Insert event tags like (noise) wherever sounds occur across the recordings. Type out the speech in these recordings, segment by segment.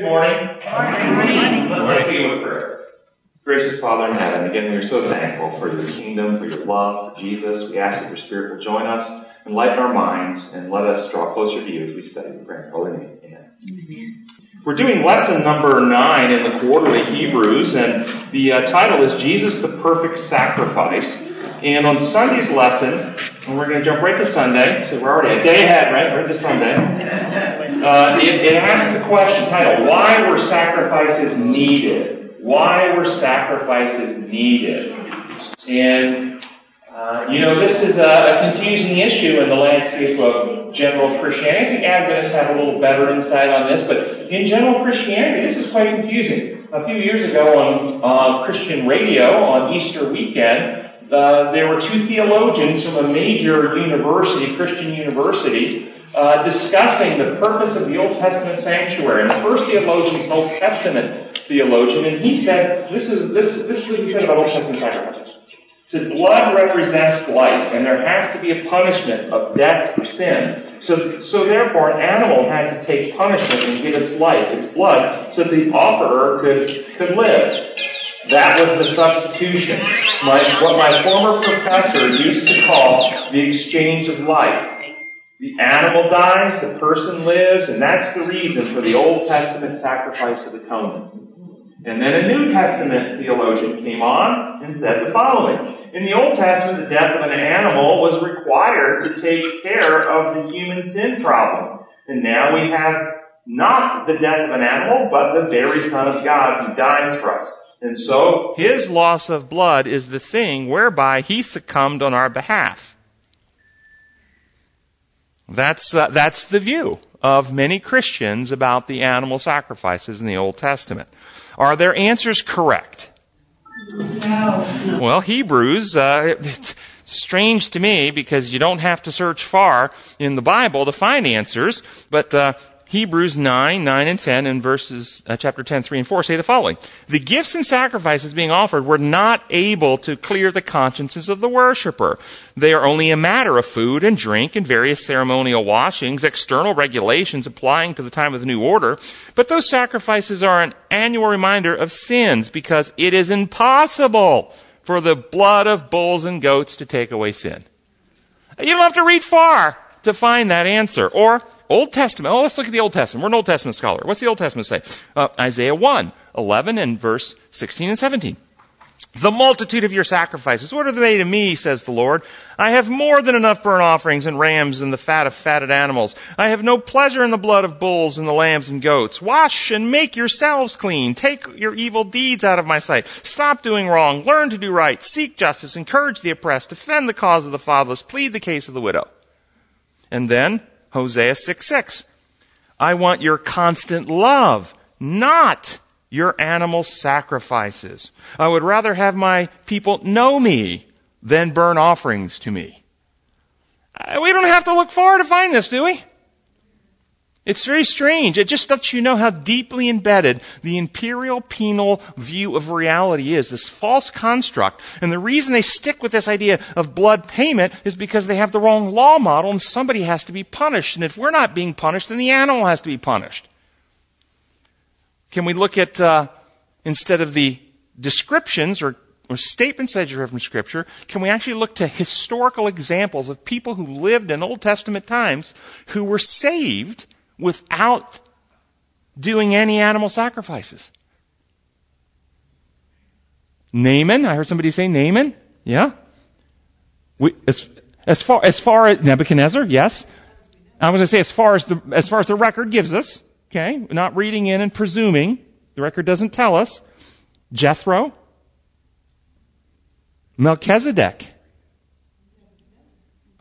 Good morning. Morning, Let's begin with prayer. Gracious Father in heaven, again we are so thankful for your kingdom, for your love, for Jesus. We ask that your Spirit will join us, enlighten our minds, and let us draw closer to you as we study. We pray in holy name. Amen. We're doing lesson number nine in the quarterly Hebrews, and the uh, title is Jesus the Perfect Sacrifice. And on Sunday's lesson, and we're going to jump right to Sunday, so we're already a day ahead, right? Right to Sunday. (laughs) Uh, it, asks the question title, Why were sacrifices needed? Why were sacrifices needed? And, uh, you know, this is a, confusing issue in the landscape of general Christianity. I think Adventists have a little better insight on this, but in general Christianity, this is quite confusing. A few years ago on uh, Christian radio on Easter weekend, uh, there were two theologians from a major university, Christian university, Uh, discussing the purpose of the Old Testament sanctuary. And the first theologian is an Old Testament theologian, and he said, this is, this, this is what he said about Old Testament sacrifices. He said, blood represents life, and there has to be a punishment of death or sin. So, so therefore, an animal had to take punishment and give its life, its blood, so that the offerer could, could live. That was the substitution. My, what my former professor used to call the exchange of life. The animal dies, the person lives, and that's the reason for the Old Testament sacrifice of atonement. And then a New Testament theologian came on and said the following. In the Old Testament, the death of an animal was required to take care of the human sin problem. And now we have not the death of an animal, but the very Son of God who dies for us. And so, his loss of blood is the thing whereby he succumbed on our behalf. That's, uh, that's the view of many Christians about the animal sacrifices in the Old Testament. Are their answers correct? No. Well, Hebrews, uh, it's strange to me because you don't have to search far in the Bible to find answers, but uh, Hebrews 9, 9 and 10 and verses, uh, chapter 10, 3 and 4 say the following. The gifts and sacrifices being offered were not able to clear the consciences of the worshiper. They are only a matter of food and drink and various ceremonial washings, external regulations applying to the time of the new order. But those sacrifices are an annual reminder of sins because it is impossible for the blood of bulls and goats to take away sin. You don't have to read far to find that answer. Or Old Testament. Oh, let's look at the Old Testament. We're an Old Testament scholar. What's the Old Testament say? Uh, Isaiah 1, 11 and verse 16 and 17. The multitude of your sacrifices. What are they to me, says the Lord? I have more than enough burnt offerings and rams and the fat of fatted animals. I have no pleasure in the blood of bulls and the lambs and goats. Wash and make yourselves clean. Take your evil deeds out of my sight. Stop doing wrong. Learn to do right. Seek justice. Encourage the oppressed. Defend the cause of the fatherless. Plead the case of the widow. And then, Hosea 6 6. I want your constant love, not your animal sacrifices. I would rather have my people know me than burn offerings to me. Uh, we don't have to look far to find this, do we? It's very strange. It just lets you know how deeply embedded the imperial penal view of reality is, this false construct. And the reason they stick with this idea of blood payment is because they have the wrong law model and somebody has to be punished. And if we're not being punished, then the animal has to be punished. Can we look at, uh, instead of the descriptions or, or statements that you heard from Scripture, can we actually look to historical examples of people who lived in Old Testament times who were saved without doing any animal sacrifices. Naaman, I heard somebody say Naaman. Yeah. We, as, as far as far as Nebuchadnezzar, yes. I was going to say as far as the as far as the record gives us. Okay, not reading in and presuming. The record doesn't tell us. Jethro, Melchizedek,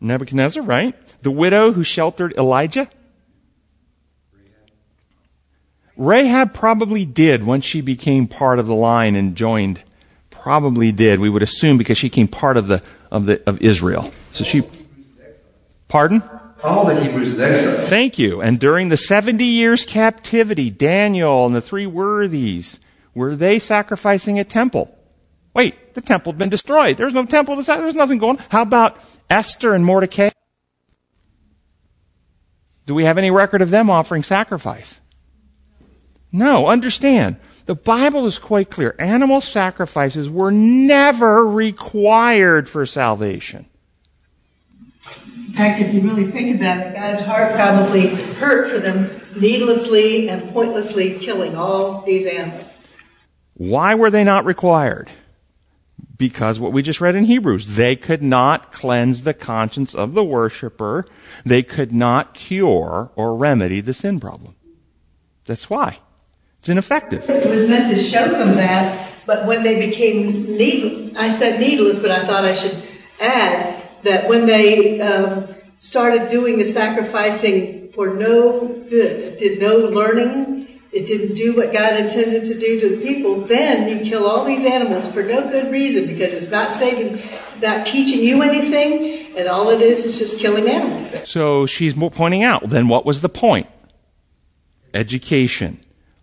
Nebuchadnezzar, right? The widow who sheltered Elijah. Rahab probably did once she became part of the line and joined. Probably did. We would assume because she became part of the of the of Israel. So she. Pardon? All the Hebrews in exile. Thank you. And during the 70 years captivity, Daniel and the three worthies, were they sacrificing a temple? Wait, the temple had been destroyed. There's no temple to sacrifice. There's nothing going on. How about Esther and Mordecai? Do we have any record of them offering sacrifice? No, understand. The Bible is quite clear. Animal sacrifices were never required for salvation. In fact, if you really think about it, God's heart probably hurt for them needlessly and pointlessly killing all these animals. Why were they not required? Because what we just read in Hebrews, they could not cleanse the conscience of the worshiper. They could not cure or remedy the sin problem. That's why. It's ineffective. It was meant to show them that, but when they became needless, I said needless, but I thought I should add that when they um, started doing the sacrificing for no good, it did no learning, it didn't do what God intended to do to the people, then you kill all these animals for no good reason because it's not saving, not teaching you anything, and all it is is just killing animals. So she's more pointing out, then what was the point? Education,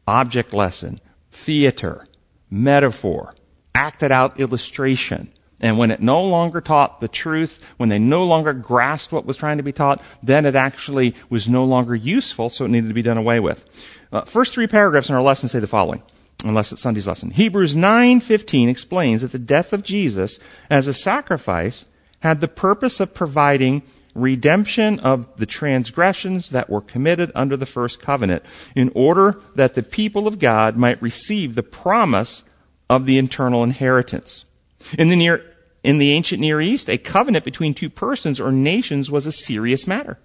object lesson, theater, metaphor, acted out illustration. And when it no longer taught the truth, when they no longer grasped what was trying to be taught, then it actually was no longer useful, so it needed to be done away with. Uh, first three paragraphs in our lesson say the following, unless it's Sunday's lesson. Hebrews 9:15 explains that the death of Jesus as a sacrifice had the purpose of providing redemption of the transgressions that were committed under the first covenant in order that the people of God might receive the promise of the eternal inheritance. In the near, in the ancient Near East, a covenant between two persons or nations was a serious matter.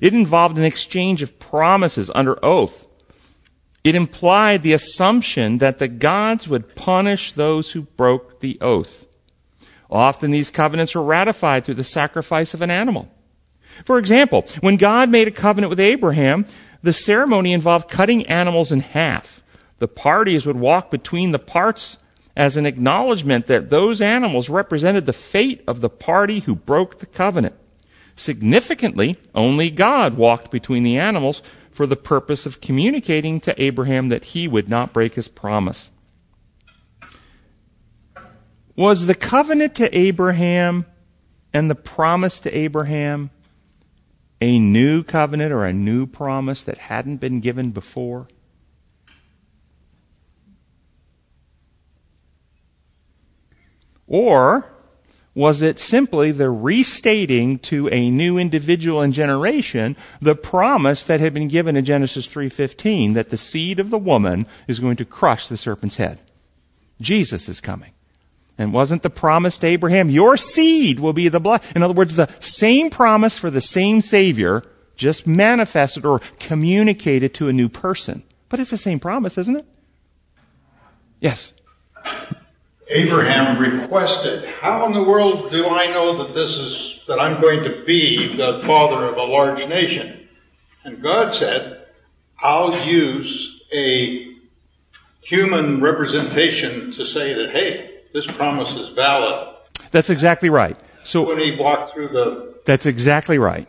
It involved an exchange of promises under oath. It implied the assumption that the gods would punish those who broke the oath. Often these covenants were ratified through the sacrifice of an animal. For example, when God made a covenant with Abraham, the ceremony involved cutting animals in half. The parties would walk between the parts as an acknowledgement that those animals represented the fate of the party who broke the covenant. Significantly, only God walked between the animals for the purpose of communicating to Abraham that he would not break his promise. Was the covenant to Abraham and the promise to Abraham a new covenant or a new promise that hadn't been given before? Or was it simply the restating to a new individual and generation the promise that had been given in Genesis 3:15 that the seed of the woman is going to crush the serpent's head? Jesus is coming. And wasn't the promise to Abraham, your seed will be the blood? In other words, the same promise for the same Savior, just manifested or communicated to a new person. But it's the same promise, isn't it? Yes. Abraham requested, How in the world do I know that this is, that I'm going to be the father of a large nation? And God said, I'll use a human representation to say that, hey, this promise is valid. That's exactly right. So when he walked through the. That's exactly right.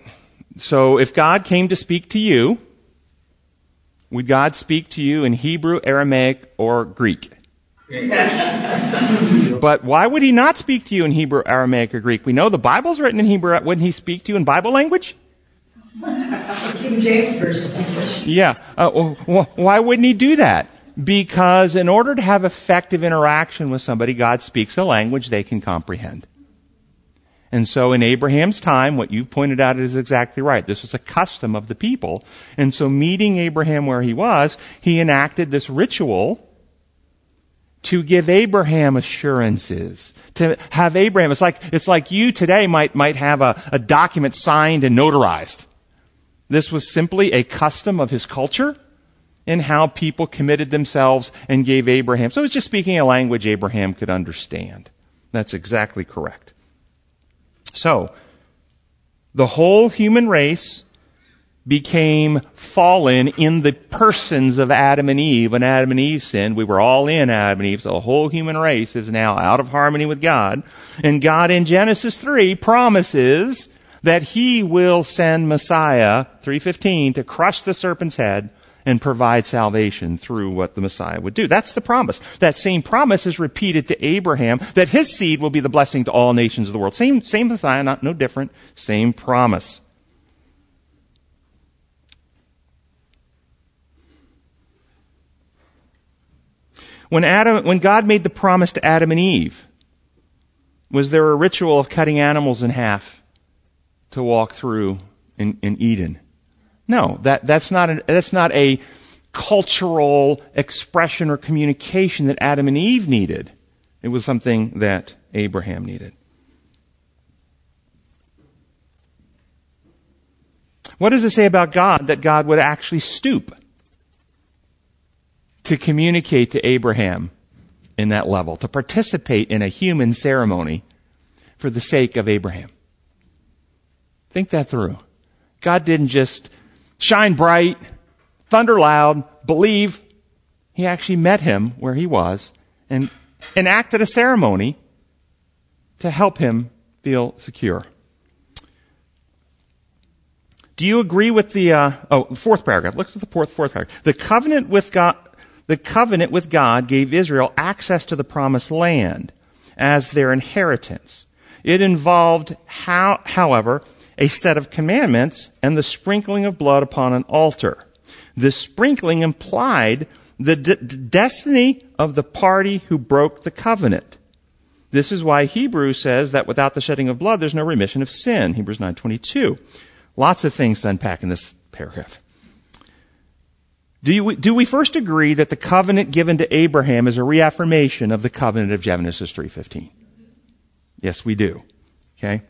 So if God came to speak to you, would God speak to you in Hebrew, Aramaic, or Greek? but why would he not speak to you in Hebrew, Aramaic, or Greek? We know the Bible's written in Hebrew. Wouldn't he speak to you in Bible language? King James Version. Yeah. Uh, why wouldn't he do that? Because in order to have effective interaction with somebody, God speaks a language they can comprehend. And so in Abraham's time, what you've pointed out is exactly right. This was a custom of the people. And so meeting Abraham where he was, he enacted this ritual to give Abraham assurances, to have Abraham. It's like, it's like you today might, might have a, a document signed and notarized. This was simply a custom of his culture in how people committed themselves and gave Abraham. So was just speaking a language Abraham could understand. That's exactly correct. So, the whole human race became fallen in the persons of Adam and Eve. When Adam and Eve sinned, we were all in Adam and Eve. So the whole human race is now out of harmony with God. And God in Genesis 3 promises that he will send Messiah, 315, to crush the serpent's head and provide salvation through what the Messiah would do. That's the promise. That same promise is repeated to Abraham that his seed will be the blessing to all nations of the world. Same, same Messiah, not no different. Same promise. When Adam, when God made the promise to Adam and Eve, was there a ritual of cutting animals in half to walk through in, in Eden? No, that, that's not, that's not a cultural expression or communication that Adam and Eve needed. It was something that Abraham needed. What does it say about God that God would actually stoop to communicate to Abraham in that level, to participate in a human ceremony for the sake of Abraham? Think that through. God didn't just shine bright, thunder loud, believe. He actually met him where he was and enacted a ceremony to help him feel secure. Do you agree with the uh, oh fourth paragraph? Look at the fourth fourth paragraph. The covenant with God, the covenant with God gave Israel access to the promised land as their inheritance. It involved, how, however, a set of commandments and the sprinkling of blood upon an altar. The sprinkling implied the destiny of the party who broke the covenant. This is why Hebrews says that without the shedding of blood, there's no remission of sin. Hebrews 9:22. Lots of things to unpack in this paragraph. Do, you, do we first agree that the covenant given to Abraham is a reaffirmation of the covenant of Genesis 3.15? Yes, we do. Okay?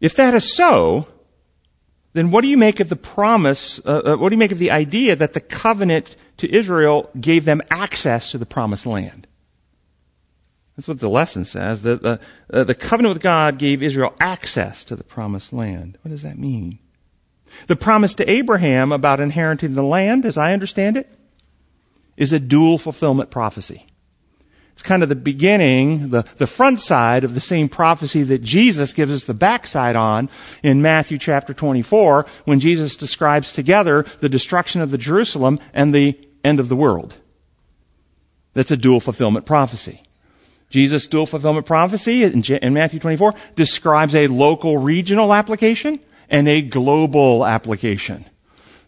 If that is so, then what do you make of the promise, uh, uh, what do you make of the idea that the covenant to Israel gave them access to the promised land? That's what the lesson says. The, the, uh, the covenant with God gave Israel access to the promised land. What does that mean? The promise to Abraham about inheriting the land, as I understand it, is a dual fulfillment prophecy. It's kind of the beginning, the, the front side of the same prophecy that Jesus gives us the backside on in Matthew chapter 24 when Jesus describes together the destruction of the Jerusalem and the end of the world. That's a dual fulfillment prophecy. Jesus' dual fulfillment prophecy in, in Matthew 24 describes a local regional application and a global application.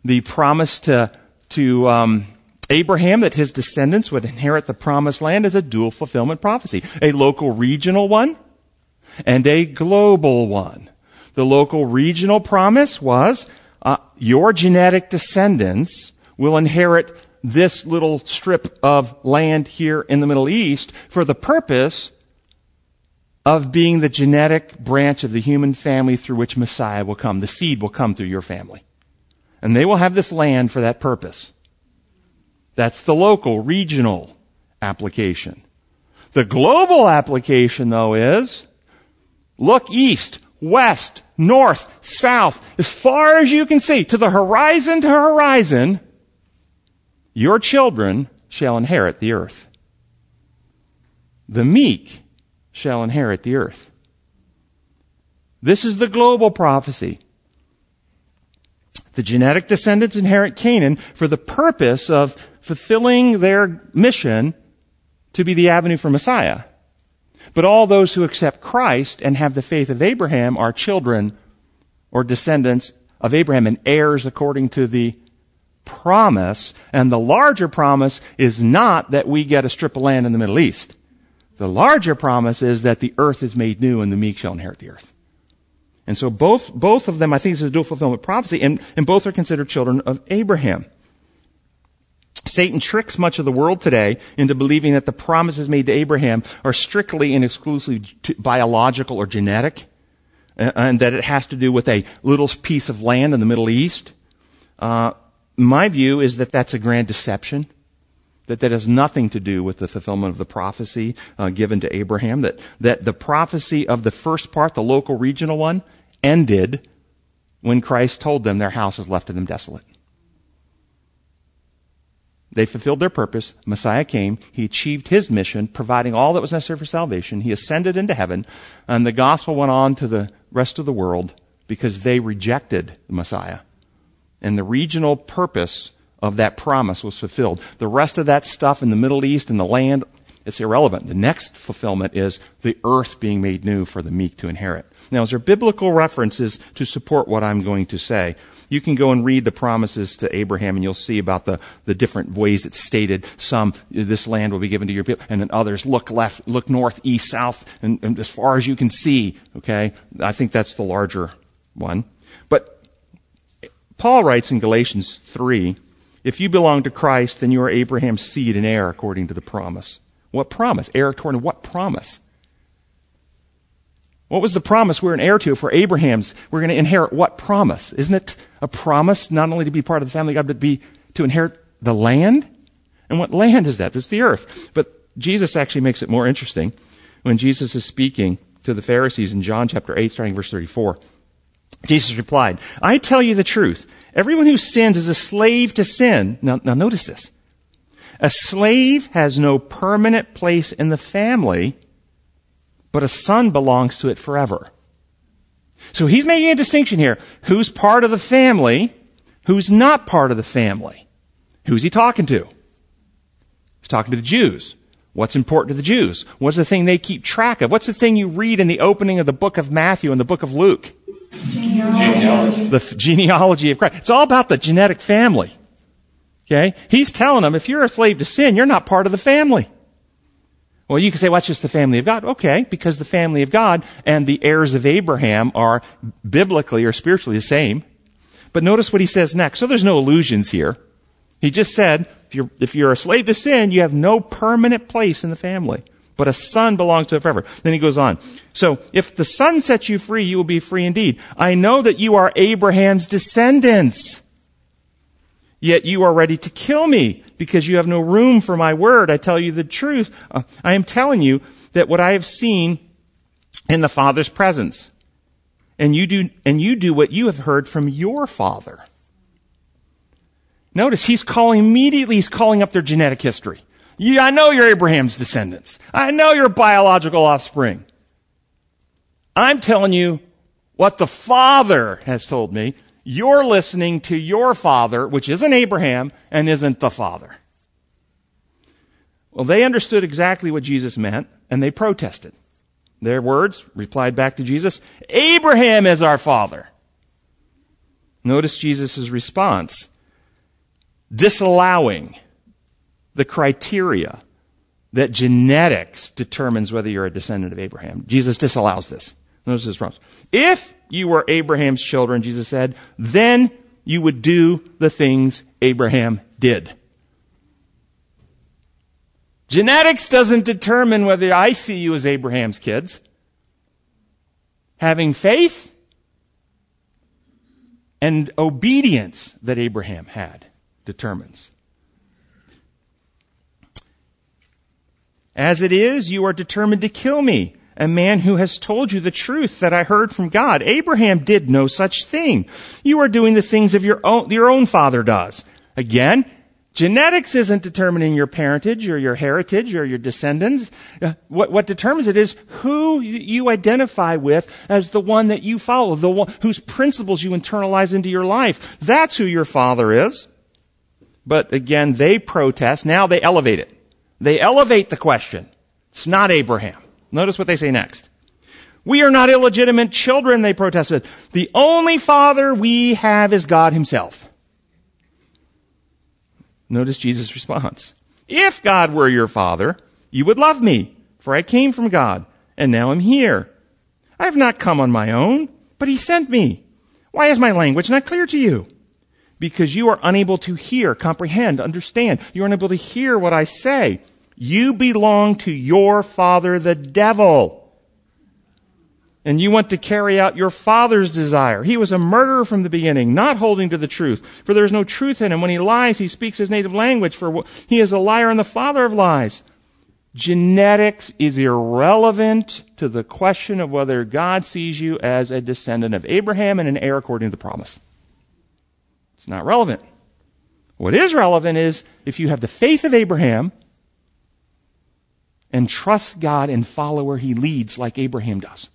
The promise to, to, um, Abraham that his descendants would inherit the promised land is a dual fulfillment prophecy. A local regional one and a global one. The local regional promise was, uh, your genetic descendants will inherit this little strip of land here in the Middle East for the purpose of being the genetic branch of the human family through which Messiah will come. The seed will come through your family. And they will have this land for that purpose. That's the local, regional application. The global application, though, is look east, west, north, south, as far as you can see, to the horizon to horizon, your children shall inherit the earth. The meek shall inherit the earth. This is the global prophecy. The genetic descendants inherit Canaan for the purpose of fulfilling their mission to be the avenue for Messiah. But all those who accept Christ and have the faith of Abraham are children or descendants of Abraham and heirs according to the promise. And the larger promise is not that we get a strip of land in the Middle East. The larger promise is that the earth is made new and the meek shall inherit the earth. And so both, both of them, I think, is a dual fulfillment prophecy, and, and both are considered children of Abraham. Satan tricks much of the world today into believing that the promises made to Abraham are strictly and exclusively biological or genetic, and that it has to do with a little piece of land in the Middle East. Uh, my view is that that's a grand deception that that has nothing to do with the fulfillment of the prophecy uh, given to Abraham, that, that the prophecy of the first part, the local regional one, ended when Christ told them their house was left to them desolate. They fulfilled their purpose. Messiah came. He achieved his mission, providing all that was necessary for salvation. He ascended into heaven, and the gospel went on to the rest of the world because they rejected the Messiah. And the regional purpose of that promise was fulfilled. The rest of that stuff in the Middle East and the land, it's irrelevant. The next fulfillment is the earth being made new for the meek to inherit. Now, is there biblical references to support what I'm going to say? You can go and read the promises to Abraham and you'll see about the, the different ways it's stated. Some, this land will be given to your people, and then others, look left, look north, east, south, and, and as far as you can see. Okay? I think that's the larger one. But Paul writes in Galatians 3, if you belong to Christ, then you are Abraham's seed and heir according to the promise. What promise? Heir according to what promise? What was the promise we're an heir to for Abraham's? We're going to inherit what promise? Isn't it a promise not only to be part of the family of God, but be to inherit the land? And what land is that? It's the earth. But Jesus actually makes it more interesting when Jesus is speaking to the Pharisees in John chapter 8, starting verse 34. Jesus replied, I tell you the truth. Everyone who sins is a slave to sin. Now, now notice this. A slave has no permanent place in the family but a son belongs to it forever. So he's making a distinction here. Who's part of the family? Who's not part of the family? Who's he talking to? He's talking to the Jews. What's important to the Jews? What's the thing they keep track of? What's the thing you read in the opening of the book of Matthew and the book of Luke? Genealogy. The genealogy of Christ. It's all about the genetic family. Okay? He's telling them if you're a slave to sin, you're not part of the family. Well, you can say, well, that's just the family of God. Okay, because the family of God and the heirs of Abraham are biblically or spiritually the same. But notice what he says next. So there's no illusions here. He just said, if you're, if you're a slave to sin, you have no permanent place in the family. But a son belongs to it forever. Then he goes on. So if the son sets you free, you will be free indeed. I know that you are Abraham's descendants. Yet you are ready to kill me because you have no room for my word. I tell you the truth. Uh, I am telling you that what I have seen in the Father's presence. And you do, and you do what you have heard from your father. Notice he's calling immediately, he's calling up their genetic history. Yeah, I know you're Abraham's descendants. I know you're biological offspring. I'm telling you what the Father has told me you're listening to your father, which isn't Abraham and isn't the father. Well, they understood exactly what Jesus meant and they protested. Their words replied back to Jesus, Abraham is our father. Notice Jesus' response, disallowing the criteria that genetics determines whether you're a descendant of Abraham. Jesus disallows this. Notice his response. If you were Abraham's children, Jesus said, then you would do the things Abraham did. Genetics doesn't determine whether I see you as Abraham's kids. Having faith and obedience that Abraham had determines. As it is, you are determined to kill me a man who has told you the truth that I heard from God. Abraham did no such thing. You are doing the things of your own, your own father does. Again, genetics isn't determining your parentage or your heritage or your descendants. Uh, what, what determines it is who you identify with as the one that you follow, the one whose principles you internalize into your life. That's who your father is. But again, they protest. Now they elevate it. They elevate the question. It's not Abraham. Notice what they say next. We are not illegitimate children, they protested. The only father we have is God himself. Notice Jesus' response. If God were your father, you would love me, for I came from God, and now I'm here. I have not come on my own, but he sent me. Why is my language not clear to you? Because you are unable to hear, comprehend, understand. You are unable to hear what I say. You belong to your father, the devil. And you want to carry out your father's desire. He was a murderer from the beginning, not holding to the truth. For there is no truth in him. When he lies, he speaks his native language, for he is a liar and the father of lies. Genetics is irrelevant to the question of whether God sees you as a descendant of Abraham and an heir according to the promise. It's not relevant. What is relevant is if you have the faith of Abraham, and trust God and follow where He leads like Abraham does.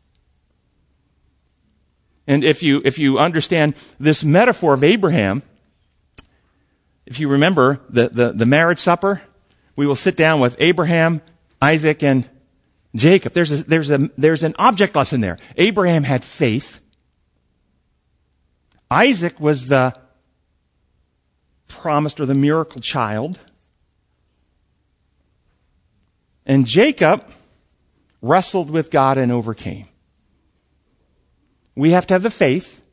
And if you, if you understand this metaphor of Abraham, if you remember the, the, the marriage supper, we will sit down with Abraham, Isaac, and, Jacob. There's a, there's a, there's an object lesson there. Abraham had faith. Isaac was the promised or the miracle child. And Jacob wrestled with God and overcame. We have to have the faith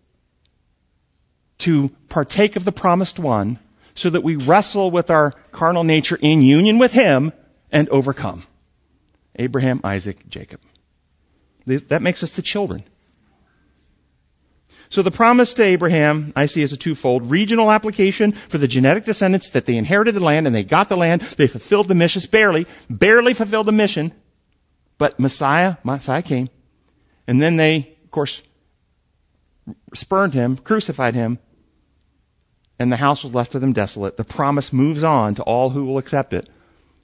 to partake of the promised one so that we wrestle with our carnal nature in union with him and overcome. Abraham, Isaac, Jacob. That makes us the children. So the promise to Abraham, I see as a twofold regional application for the genetic descendants that they inherited the land and they got the land. They fulfilled the mission, barely, barely fulfilled the mission. But Messiah, Messiah came. And then they, of course, spurned him, crucified him, and the house was left to them desolate. The promise moves on to all who will accept it.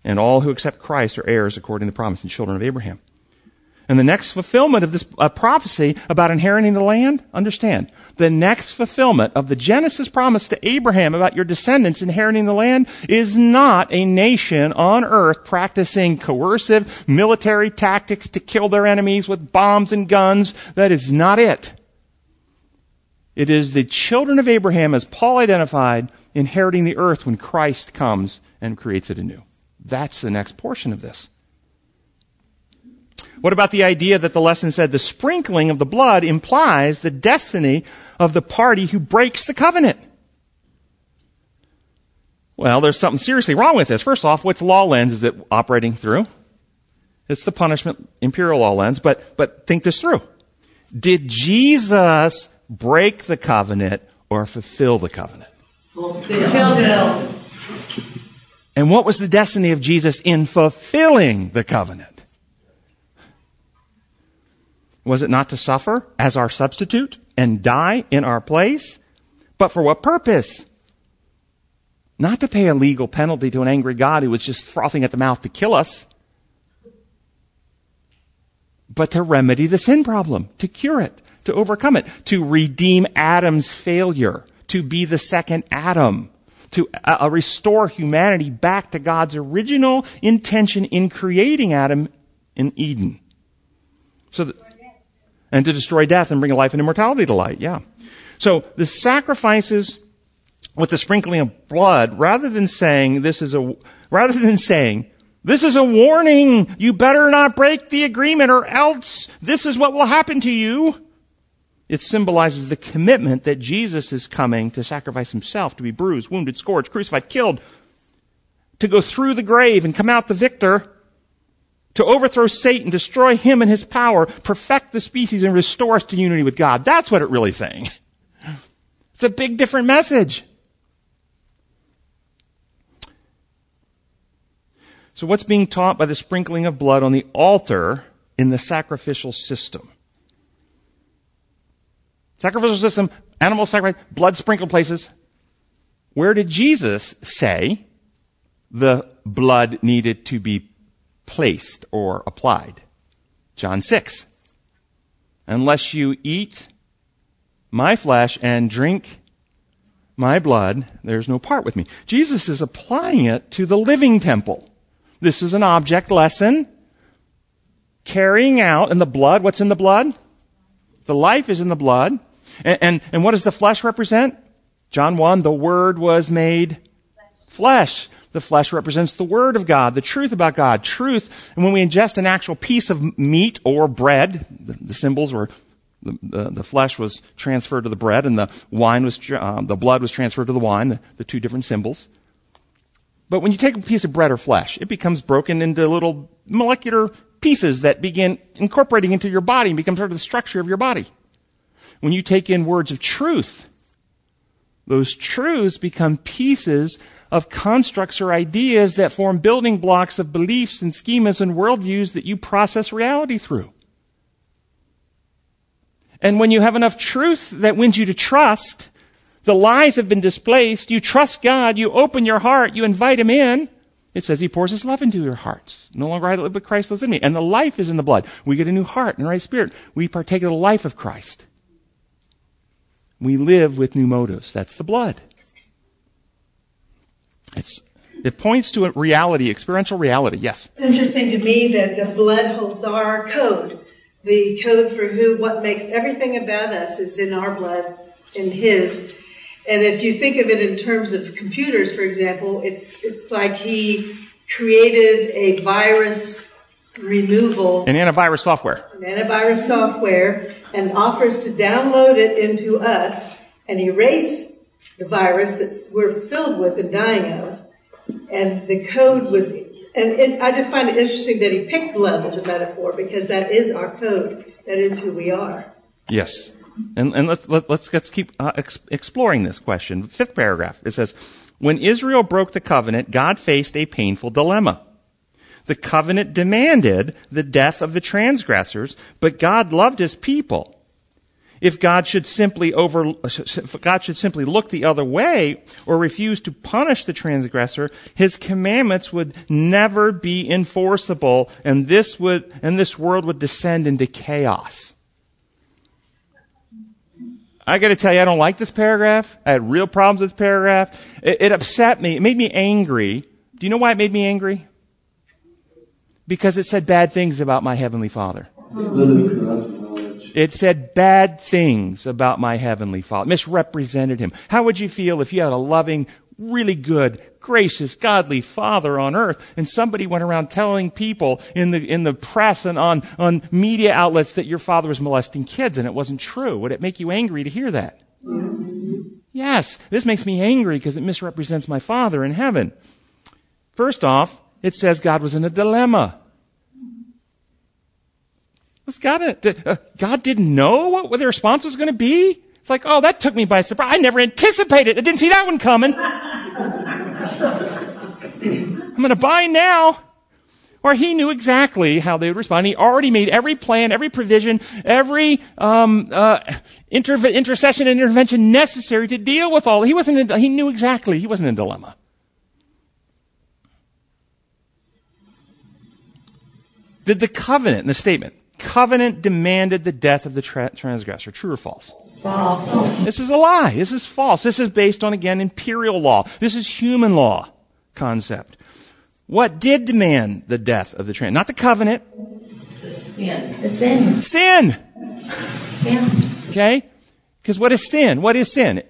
And all who accept Christ are heirs according to the promise and children of Abraham. And the next fulfillment of this uh, prophecy about inheriting the land, understand, the next fulfillment of the Genesis promise to Abraham about your descendants inheriting the land is not a nation on earth practicing coercive military tactics to kill their enemies with bombs and guns. That is not it. It is the children of Abraham, as Paul identified, inheriting the earth when Christ comes and creates it anew. That's the next portion of this. What about the idea that the lesson said the sprinkling of the blood implies the destiny of the party who breaks the covenant? Well, there's something seriously wrong with this. First off, which law lens is it operating through? It's the punishment imperial law lens, but, but think this through. Did Jesus break the covenant or fulfill the covenant? Fulfilled. And what was the destiny of Jesus in fulfilling the covenant? Was it not to suffer as our substitute and die in our place? But for what purpose? Not to pay a legal penalty to an angry God who was just frothing at the mouth to kill us, but to remedy the sin problem, to cure it, to overcome it, to redeem Adam's failure, to be the second Adam, to uh, uh, restore humanity back to God's original intention in creating Adam in Eden. So that, and to destroy death and bring life and immortality to light. Yeah. So the sacrifices with the sprinkling of blood, rather than saying this is a, rather than saying this is a warning, you better not break the agreement or else this is what will happen to you. It symbolizes the commitment that Jesus is coming to sacrifice himself, to be bruised, wounded, scourged, crucified, killed, to go through the grave and come out the victor, to overthrow Satan, destroy him and his power, perfect the species, and restore us to unity with God. That's what it really saying. It's a big different message. So what's being taught by the sprinkling of blood on the altar in the sacrificial system? Sacrificial system, animal sacrifice, blood sprinkled places. Where did Jesus say the blood needed to be placed or applied. John 6. Unless you eat my flesh and drink my blood, there's no part with me. Jesus is applying it to the living temple. This is an object lesson. Carrying out in the blood, what's in the blood? The life is in the blood. And, and, and what does the flesh represent? John 1, the Word was made flesh. The flesh represents the Word of God, the truth about God, truth. And when we ingest an actual piece of meat or bread, the, the symbols were the, the, the, flesh was transferred to the bread, and the wine was uh, the blood was transferred to the wine. The, the two different symbols. But when you take a piece of bread or flesh, it becomes broken into little molecular pieces that begin incorporating into your body and become part of the structure of your body. When you take in words of truth, those truths become pieces of constructs or ideas that form building blocks of beliefs and schemas and worldviews that you process reality through. And when you have enough truth that wins you to trust, the lies have been displaced, you trust God, you open your heart, you invite Him in, it says He pours His love into your hearts. No longer I live, but Christ lives in me. And the life is in the blood. We get a new heart and a right spirit. We partake of the life of Christ. We live with new motives. That's the blood. It's, It points to a reality, experiential reality. Yes. Interesting to me that the blood holds our code. The code for who, what makes everything about us is in our blood, in His. And if you think of it in terms of computers, for example, it's it's like He created a virus removal an antivirus software. An antivirus software and offers to download it into us and erase the virus that we're filled with and dying of. And the code was, and it, I just find it interesting that he picked blood as a metaphor because that is our code. That is who we are. Yes. And, and let's, let, let's, let's keep uh, ex- exploring this question. Fifth paragraph. It says, When Israel broke the covenant, God faced a painful dilemma. The covenant demanded the death of the transgressors, but God loved his people. If God should simply over, God should simply look the other way or refuse to punish the transgressor, his commandments would never be enforceable and this would, and this world would descend into chaos. I gotta tell you, I don't like this paragraph. I had real problems with this paragraph. It, it upset me. It made me angry. Do you know why it made me angry? Because it said bad things about my Heavenly Father. It said bad things about my Heavenly Father, misrepresented Him. How would you feel if you had a loving, really good, gracious, godly Father on earth and somebody went around telling people in the, in the press and on, on media outlets that your father was molesting kids and it wasn't true? Would it make you angry to hear that? Yes, this makes me angry because it misrepresents my Father in heaven. First off, it says God was in a dilemma. Was God, in, did, uh, God didn't know what, what the response was going to be? It's like, oh, that took me by surprise. I never anticipated. I didn't see that one coming. I'm going to buy now. Or he knew exactly how they would respond. He already made every plan, every provision, every um, uh, interve- intercession and intervention necessary to deal with all. He wasn't. In, he knew exactly. He wasn't in a dilemma. Did the covenant in the statement? Covenant demanded the death of the tra- transgressor. True or false? False. This is a lie. This is false. This is based on, again, imperial law. This is human law concept. What did demand the death of the trans? Not the covenant. The sin. The sin. Sin. Yeah. Okay? Because what is sin? What is sin?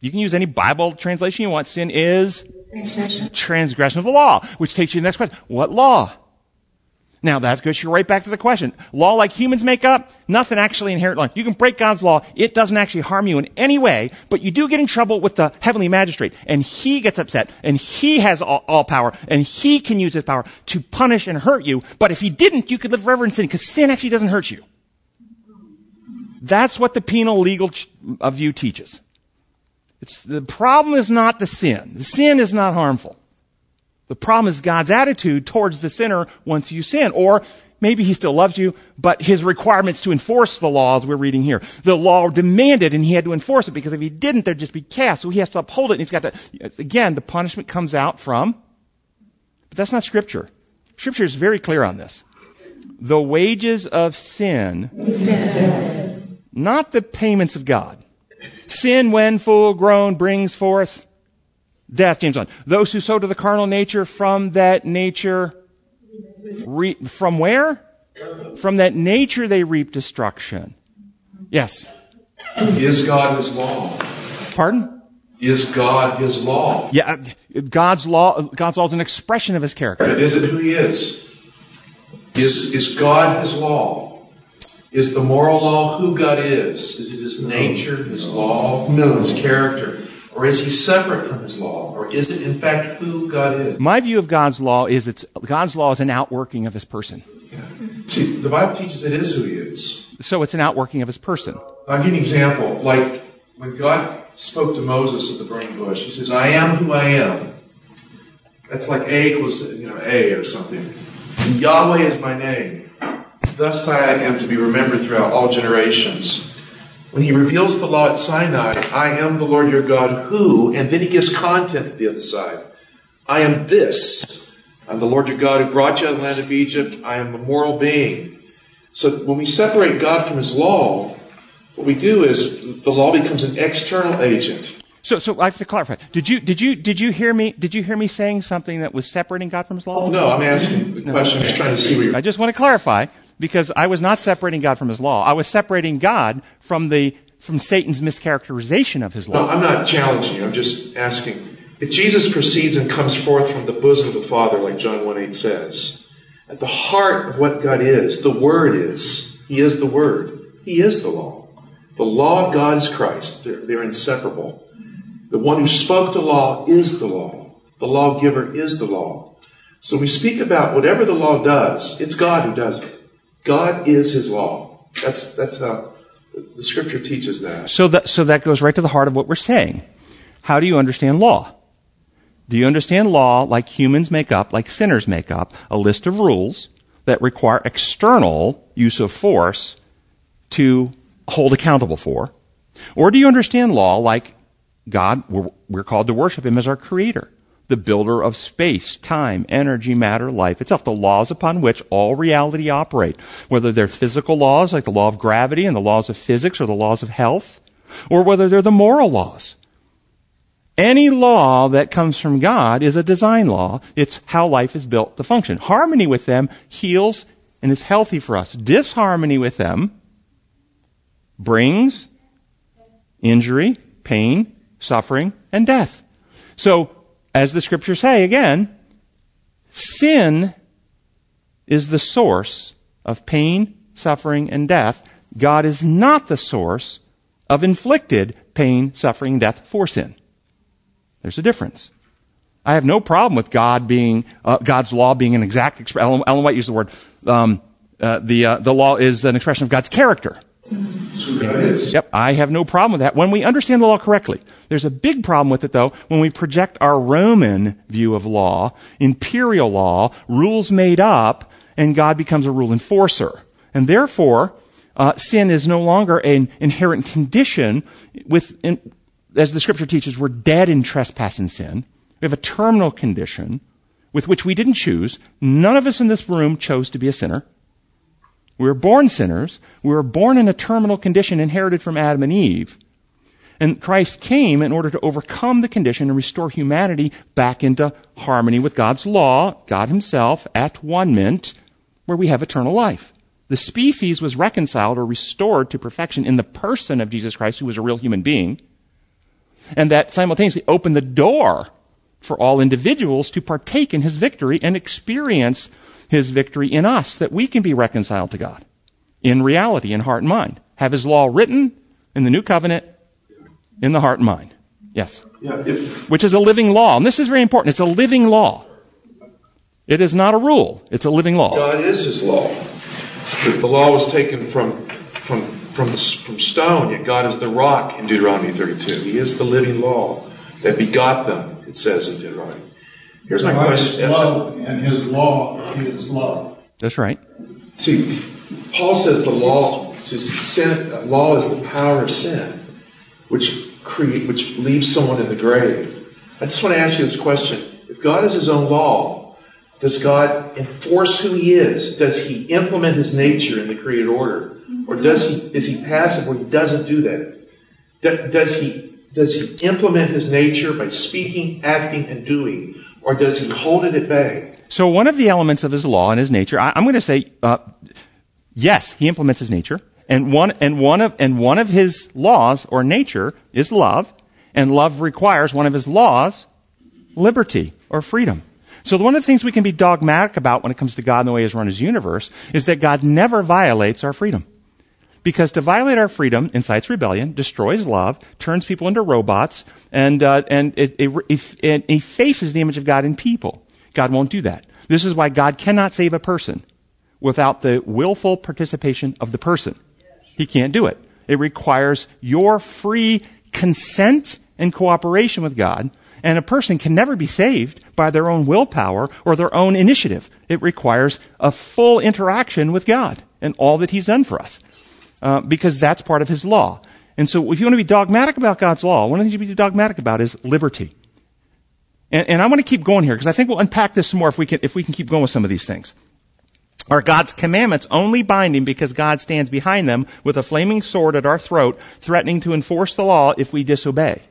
You can use any Bible translation you want. Sin is Transgression. transgression of the law, which takes you to the next question. What law? Now that goes you right back to the question. Law like humans make up, nothing actually inherent law. You can break God's law. It doesn't actually harm you in any way, but you do get in trouble with the heavenly magistrate and he gets upset and he has all, all power and he can use his power to punish and hurt you. But if he didn't, you could live forever in sin because sin actually doesn't hurt you. That's what the penal legal ch- view teaches. It's, the problem is not the sin. The sin is not harmful. The problem is God's attitude towards the sinner once you sin. Or maybe he still loves you, but his requirements to enforce the laws we're reading here. The law demanded and he had to enforce it because if he didn't, there'd just be chaos. So he has to uphold it and he's got to, again, the punishment comes out from, but that's not scripture. Scripture is very clear on this. The wages of sin, not the payments of God. Sin, when full grown, brings forth death, James 1. Those who sow to the carnal nature from that nature, re- from where? From that nature they reap destruction. Yes. Is God his law? Pardon? Is God his law? Yeah, uh, God's law, God's law is an expression of his character. But is it who he is? Is, is God his law? Is the moral law who God is? Is it his nature, his law, No. his character? Or is he separate from his law? Or is it in fact who God is? My view of God's law is it's, God's law is an outworking of his person. See, the Bible teaches it is who he is. So it's an outworking of his person. I'll give you an example. Like when God spoke to Moses at the burning bush, he says, I am who I am. That's like A equals, you know, A or something. Yahweh is my name. Thus I am to be remembered throughout all generations. When he reveals the law at Sinai, I am the Lord your God who, and then he gives content to the other side. I am this. I'm the Lord your God who brought you out of the land of Egypt. I am a moral being. So when we separate God from his law, what we do is the law becomes an external agent. So, so I have to clarify. Did you, did you, did you hear me, did you hear me saying something that was separating God from his law? Oh, no, I'm asking the question. I'm just trying to see where you're. I just want to clarify because I was not separating God from his law. I was separating God from the, from Satan's mischaracterization of his No, law. I'm not challenging you. I'm just asking. If Jesus proceeds and comes forth from the bosom of the Father, like John 1 8 says, at the heart of what God is, the Word is, He is the Word. He is the law. The law of God is Christ. They're, they're inseparable. The one who spoke the law is the law. The lawgiver is the law. So we speak about whatever the law does, it's God who does it. God is His law. That's, that's how the Scripture teaches that. So that, so that goes right to the heart of what we're saying. How do you understand law? Do you understand law like humans make up, like sinners make up, a list of rules that require external use of force to hold accountable for? Or do you understand law like God, we're, we're called to worship Him as our creator, the builder of space, time, energy, matter, life itself, the laws upon which all reality operate, whether they're physical laws like the law of gravity and the laws of physics or the laws of health, or whether they're the moral laws. Any law that comes from God is a design law. It's how life is built to function. Harmony with them heals and is healthy for us. Disharmony with them brings injury, pain, suffering, and death. So, as the scriptures say again, sin is the source of pain, suffering, and death. God is not the source of inflicted pain, suffering, death for sin. There's a difference. I have no problem with God being uh, God's law being an exact expression. Ellen, Ellen White used the word. Um, uh, the uh, the law is an expression of God's character. Yep, I have no problem with that when we understand the law correctly. There's a big problem with it though when we project our Roman view of law, imperial law, rules made up, and God becomes a rule enforcer. And therefore, uh, sin is no longer an inherent condition with, in, as the scripture teaches, we're dead in trespass and sin. We have a terminal condition with which we didn't choose. None of us in this room chose to be a sinner. We were born sinners. We were born in a terminal condition inherited from Adam and Eve. And Christ came in order to overcome the condition and restore humanity back into harmony with God's law, God Himself, at one mint, where we have eternal life. The species was reconciled or restored to perfection in the person of Jesus Christ, who was a real human being. And that simultaneously opened the door for all individuals to partake in His victory and experience his victory in us, that we can be reconciled to God in reality, in heart and mind. Have his law written in the new covenant in the heart and mind. Yes. Yeah, if, Which is a living law. And this is very important. It's a living law. It is not a rule. It's a living law. God is His law. The, the law was taken from from from the, from stone, yet God is the rock in Deuteronomy 32. He is the living law that begot them. It says in Deuteronomy. Here's my question. love, and His law is love. That's right. See, Paul says the law, says sin, law is the power of sin, which create, which leaves someone in the grave. I just want to ask you this question: If God is His own law, does God enforce who He is? Does He implement His nature in the created order, or does He is He passive where He doesn't do that? Does He does He implement His nature by speaking, acting, and doing, or does He hold it at bay? So one of the elements of his law and his nature, I, am going to say, uh, yes, he implements his nature, and one and one of and one of his laws or nature is love, and love requires one of his laws, liberty or freedom. So one of the things we can be dogmatic about when it comes to God and the way He's run His universe is that God never violates our freedom. Because to violate our freedom incites rebellion, destroys love, turns people into robots, and, uh, and it, it, it, it effaces the image of God in people. God won't do that. This is why God cannot save a person without the willful participation of the person. He can't do it. It requires your free consent and cooperation with God. And a person can never be saved by their own willpower or their own initiative. It requires a full interaction with God and all that He's done for us. Uh, because that's part of His law. And so if you want to be dogmatic about God's law, one of the things you be dogmatic about is liberty. And, and I want to keep going here because I think we'll unpack this some more if we can, if we can keep going with some of these things. Are God's commandments only binding because God stands behind them with a flaming sword at our throat, threatening to enforce the law if we disobey?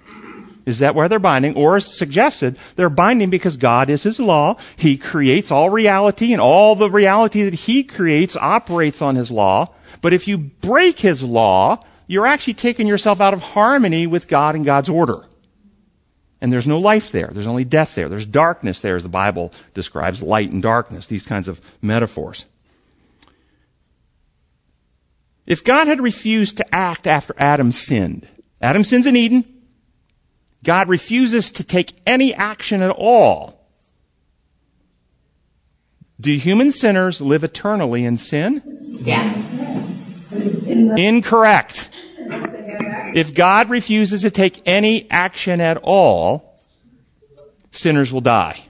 Is that why they're binding? Or as suggested, they're binding because God is His law. He creates all reality and all the reality that He creates operates on His law. But if you break His law, you're actually taking yourself out of harmony with God and God's order. And there's no life there. There's only death there. There's darkness there, as the Bible describes light and darkness, these kinds of metaphors. If God had refused to act after Adam sinned, Adam sins in Eden, God refuses to take any action at all. Do human sinners live eternally in sin? Yeah. Incorrect. If God refuses to take any action at all, sinners will die.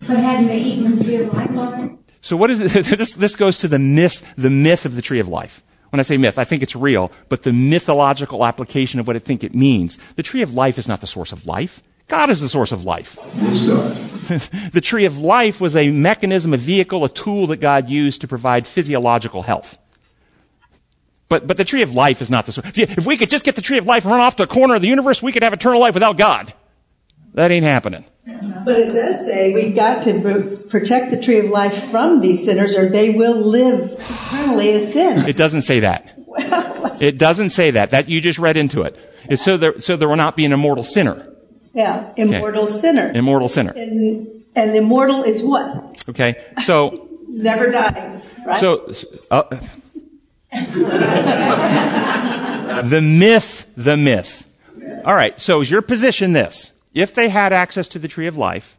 But hadn't they eaten the tree of life already? So what is it? (laughs) This, this goes to the myth, the myth of the tree of life. When I say myth, I think it's real, but the mythological application of what I think it means. The tree of life is not the source of life. God is the source of life. (laughs) The tree of life was a mechanism, a vehicle, a tool that God used to provide physiological health. But, but the tree of life is not the source. If, if we could just get the tree of life and run off to a corner of the universe, we could have eternal life without God. That ain't happening. But it does say we've got to protect the tree of life from these sinners or they will live eternally as sin. It doesn't say that. (laughs) It doesn't say that. That you just read into it. It's so there, so there will not be an immortal sinner. Yeah, immortal sinner. Immortal sinner. And, and immortal is what? Okay. So, (laughs) Never dying, right? so, uh, (laughs) the myth, the myth. All right. So is your position this? If they had access to the tree of life,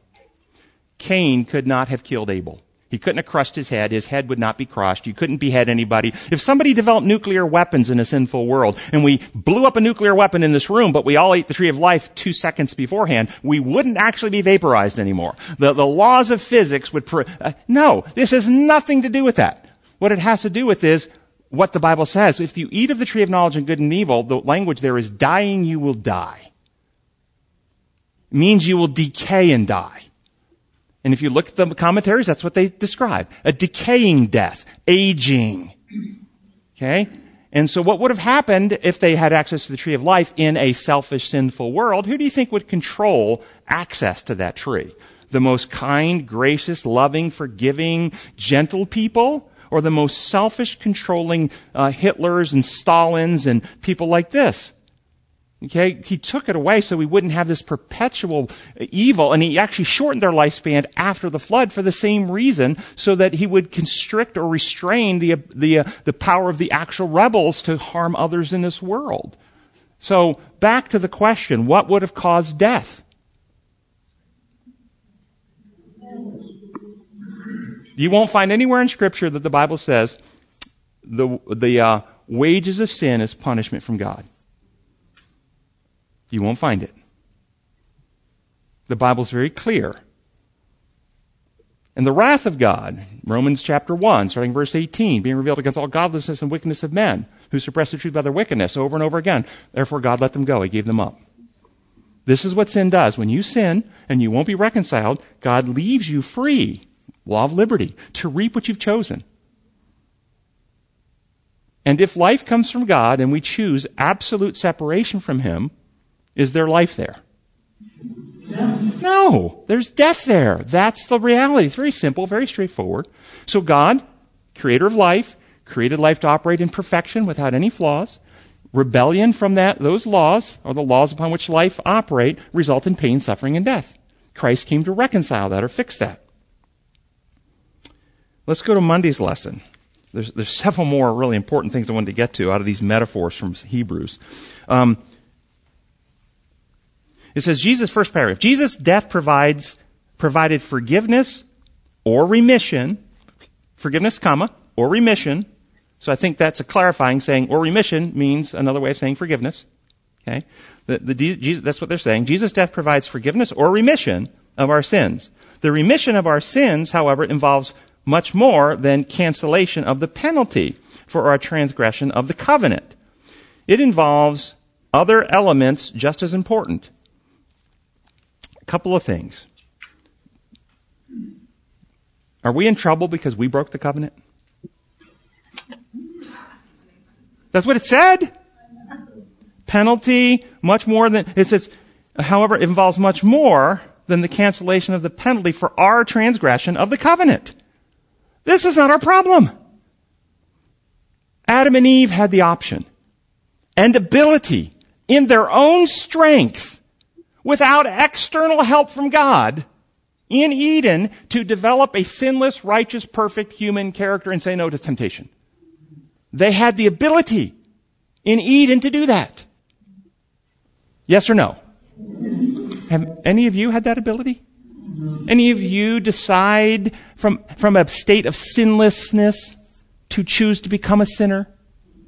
Cain could not have killed Abel. He couldn't have crushed his head. His head would not be crushed. You couldn't behead anybody. If somebody developed nuclear weapons in a sinful world and we blew up a nuclear weapon in this room, but we all ate the tree of life two seconds beforehand, we wouldn't actually be vaporized anymore. The, the laws of physics would, pre- uh, no, this has nothing to do with that. What it has to do with is what the Bible says. If you eat of the tree of knowledge and good and evil, the language there is dying, you will die. Means you will decay and die. And if you look at the commentaries, that's what they describe. A decaying death, aging. Okay? And so what would have happened if they had access to the tree of life in a selfish, sinful world? Who do you think would control access to that tree? The most kind, gracious, loving, forgiving, gentle people? Or the most selfish, controlling uh, Hitlers and Stalins and people like this? Okay, he took it away so we wouldn't have this perpetual evil, and he actually shortened their lifespan after the flood for the same reason, so that he would constrict or restrain the the uh, the power of the actual rebels to harm others in this world. So back to the question: What would have caused death? You won't find anywhere in Scripture that the Bible says the the uh, wages of sin is punishment from God. You won't find it. The Bible's very clear. And the wrath of God, Romans chapter 1, starting verse 18, being revealed against all godlessness and wickedness of men who suppress the truth by their wickedness over and over again. Therefore, God let them go. He gave them up. This is what sin does. When you sin and you won't be reconciled, God leaves you free, law of liberty, to reap what you've chosen. And if life comes from God and we choose absolute separation from Him, is there life there? No. No. There's death there. That's the reality. It's very simple, very straightforward. So God, creator of life, created life to operate in perfection without any flaws. Rebellion from that, those laws, or the laws upon which life operate, result in pain, suffering, and death. Christ came to reconcile that or fix that. Let's go to Monday's lesson. There's, there's several more really important things I wanted to get to out of these metaphors from Hebrews. Um, it says Jesus, first paragraph. Jesus' death provides, provided forgiveness or remission, forgiveness, comma, or remission. So I think that's a clarifying saying, or remission means another way of saying forgiveness. Okay? The, the, Jesus, that's what they're saying. Jesus' death provides forgiveness or remission of our sins. The remission of our sins, however, involves much more than cancellation of the penalty for our transgression of the covenant. It involves other elements just as important. Couple of things. Are we in trouble because we broke the covenant? That's what it said. penalty much more than, it says, however, it involves much more than the cancellation of the penalty for our transgression of the covenant. This is not our problem. Adam and Eve had the option and ability in their own strength without external help from God in Eden to develop a sinless, righteous, perfect human character and say no to temptation. They had the ability in Eden to do that. Yes or no? Have any of you had that ability? Any of you decide from, from a state of sinlessness to choose to become a sinner? (laughs)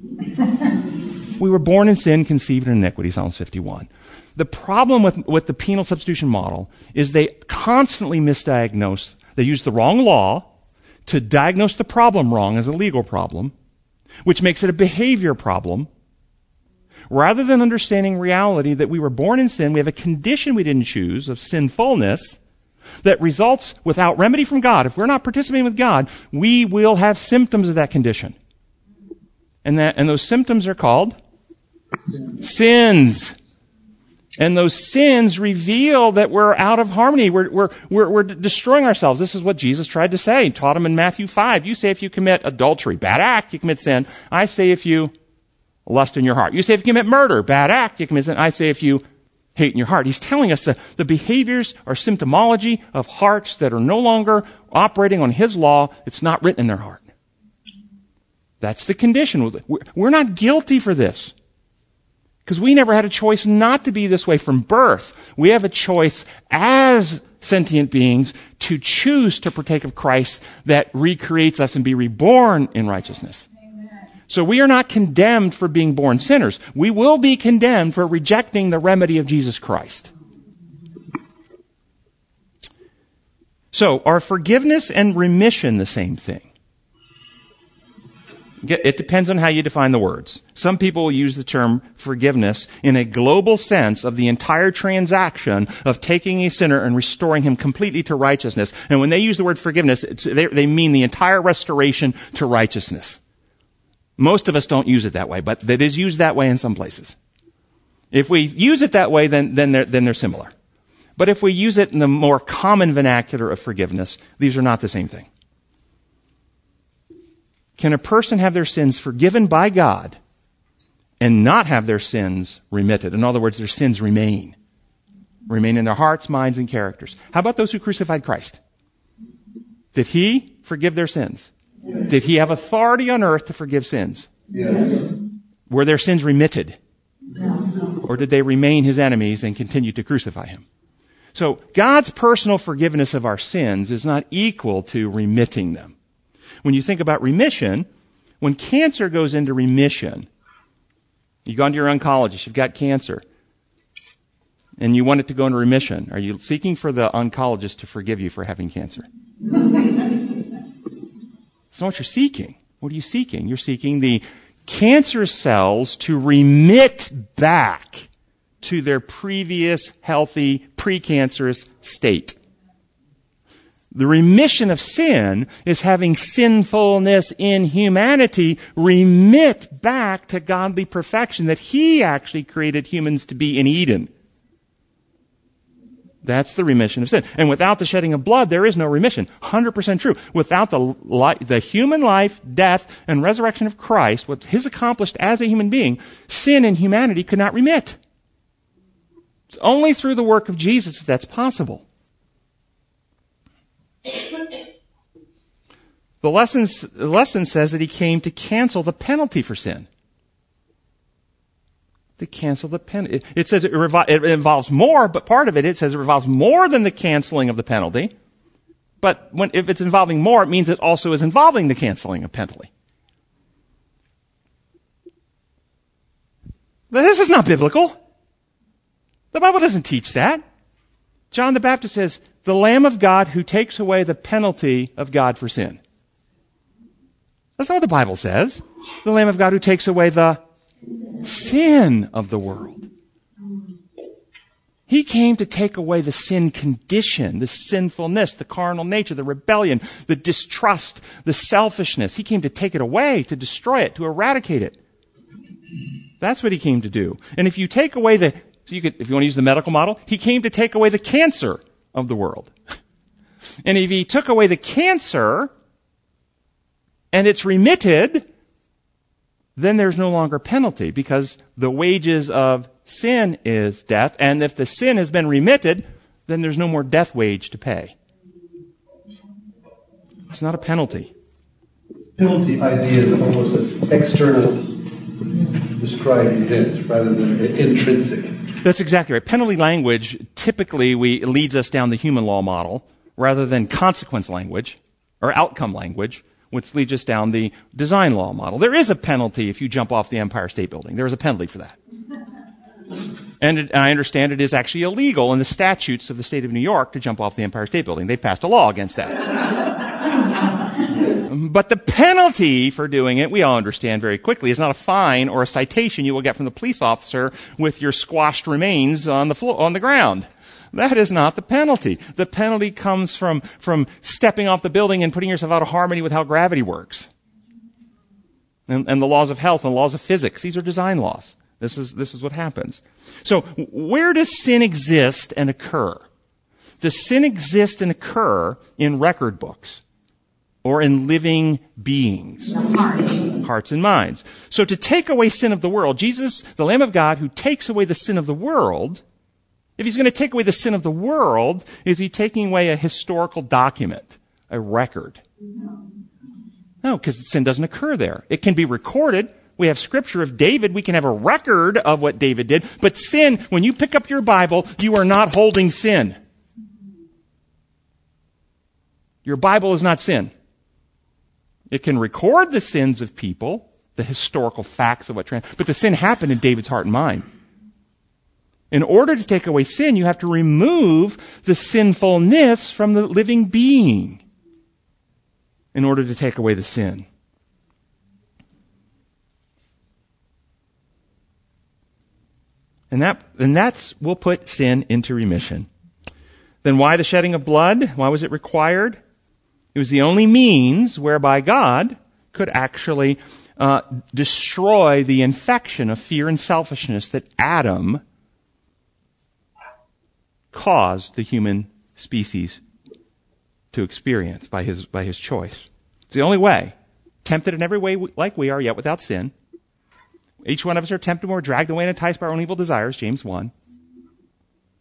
we were born in sin, conceived in iniquity, Psalms 51. The problem with, with the penal substitution model is they constantly misdiagnose. They use the wrong law to diagnose the problem wrong as a legal problem, which makes it a behavior problem. Rather than understanding reality that we were born in sin, we have a condition we didn't choose of sinfulness that results without remedy from God. If we're not participating with God, we will have symptoms of that condition. And that, and those symptoms are called sins. And those sins reveal that we're out of harmony. We're, we're, we're, we're, destroying ourselves. This is what Jesus tried to say. He taught him in Matthew 5. You say if you commit adultery, bad act, you commit sin. I say if you lust in your heart. You say if you commit murder, bad act, you commit sin. I say if you hate in your heart. He's telling us that the behaviors are symptomology of hearts that are no longer operating on His law. It's not written in their heart. That's the condition. We're not guilty for this. Because we never had a choice not to be this way from birth. We have a choice as sentient beings to choose to partake of Christ that recreates us and be reborn in righteousness. So we are not condemned for being born sinners. We will be condemned for rejecting the remedy of Jesus Christ. So are forgiveness and remission the same thing? It depends on how you define the words. Some people use the term forgiveness in a global sense of the entire transaction of taking a sinner and restoring him completely to righteousness. And when they use the word forgiveness, they, they mean the entire restoration to righteousness. Most of us don't use it that way, but it is used that way in some places. If we use it that way, then, then, they're, then they're similar. But if we use it in the more common vernacular of forgiveness, these are not the same thing. Can a person have their sins forgiven by God and not have their sins remitted? In other words, their sins remain. Remain in their hearts, minds, and characters. How about those who crucified Christ? Did he forgive their sins? Yes. Did he have authority on earth to forgive sins? Yes. Were their sins remitted? No. Or did they remain his enemies and continue to crucify him? So God's personal forgiveness of our sins is not equal to remitting them when you think about remission, when cancer goes into remission, you've gone to your oncologist, you've got cancer, and you want it to go into remission. Are you seeking for the oncologist to forgive you for having cancer? (laughs) That's not what you're seeking. What are you seeking? You're seeking the cancer cells to remit back to their previous healthy precancerous state. The remission of sin is having sinfulness in humanity remit back to godly perfection that He actually created humans to be in Eden. That's the remission of sin. And without the shedding of blood, there is no remission. 100% true. Without the, li- the human life, death, and resurrection of Christ, what His accomplished as a human being, sin in humanity could not remit. It's only through the work of Jesus that that's possible. The lesson, the lesson says that he came to cancel the penalty for sin. To cancel the penalty. It, it says it, revi- it involves more, but part of it, it says it involves more than the canceling of the penalty. But when, if it's involving more, it means it also is involving the canceling of penalty. This is not biblical. The Bible doesn't teach that. John the Baptist says, the Lamb of God who takes away the penalty of God for sin. That's not what the Bible says. The Lamb of God who takes away the sin of the world. He came to take away the sin condition, the sinfulness, the carnal nature, the rebellion, the distrust, the selfishness. He came to take it away, to destroy it, to eradicate it. That's what he came to do. And if you take away the, so you could, if you want to use the medical model, he came to take away the cancer of the world. (laughs) And if he took away the cancer and it's remitted, then there's no longer penalty because the wages of sin is death. And if the sin has been remitted, then there's no more death wage to pay. It's not a penalty. Penalty idea is almost an external describing events rather than intrinsic. That's exactly right. Penalty language typically we, leads us down the human law model rather than consequence language or outcome language, which leads us down the design law model. There is a penalty if you jump off the Empire State Building. There is a penalty for that. And, it, and, I understand it is actually illegal in the statutes of the state of New York to jump off the Empire State Building. They passed a law against that. but the penalty for doing it, we all understand very quickly, is not a fine or a citation you will get from the police officer with your squashed remains on the floor, on the ground. That is not the penalty. The penalty comes from, from stepping off the building and putting yourself out of harmony with how gravity works. And, and the laws of health and the laws of physics. These are design laws. This is, this is what happens. So, where does sin exist and occur? Does sin exist and occur in record books? Or in living beings? Heart. Hearts and minds. So to take away sin of the world, Jesus, the Lamb of God, who takes away the sin of the world, if he's going to take away the sin of the world, is he taking away a historical document, a record? No, because sin doesn't occur there. It can be recorded, we have scripture of David. We can have a record of what David did. But sin, when you pick up your Bible, you are not holding sin. Your Bible is not sin. It can record the sins of people, the historical facts of what but the sin happened in David's heart and mind. In order to take away sin, you have to remove the sinfulness from the living being in order to take away the sin. And that, and that's, will put sin into remission. Then why the shedding of blood? Why was it required? It was the only means whereby God could actually uh, destroy the infection of fear and selfishness that Adam caused the human species to experience by his, by his choice. It's the only way. Tempted in every way like we are, yet without sin. Each one of us are tempted or dragged away and enticed by our own evil desires, James 1.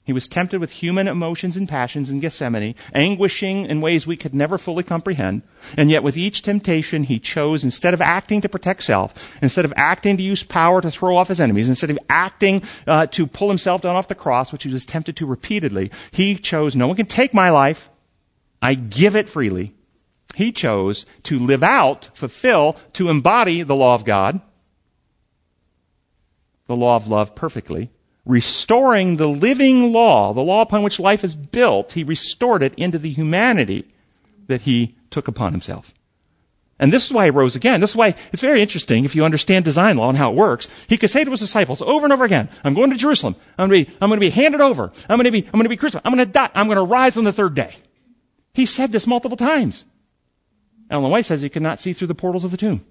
He was tempted with human emotions and passions in Gethsemane, anguishing in ways we could never fully comprehend. And yet with each temptation, he chose, instead of acting to protect self, instead of acting to use power to throw off his enemies, instead of acting uh, to pull himself down off the cross, which he was tempted to repeatedly, he chose, no one can take my life. I give it freely. He chose to live out, fulfill, to embody the law of God the law of love perfectly, restoring the living law, the law upon which life is built, he restored it into the humanity that he took upon himself. And this is why he rose again. This is why it's very interesting if you understand design law and how it works. He could say to his disciples over and over again, I'm going to Jerusalem. I'm going to be, I'm going to be handed over. I'm going to be, I'm going to be crucified. I'm going to die. I'm going to rise on the third day. He said this multiple times. Ellen White says he could not see through the portals of the tomb.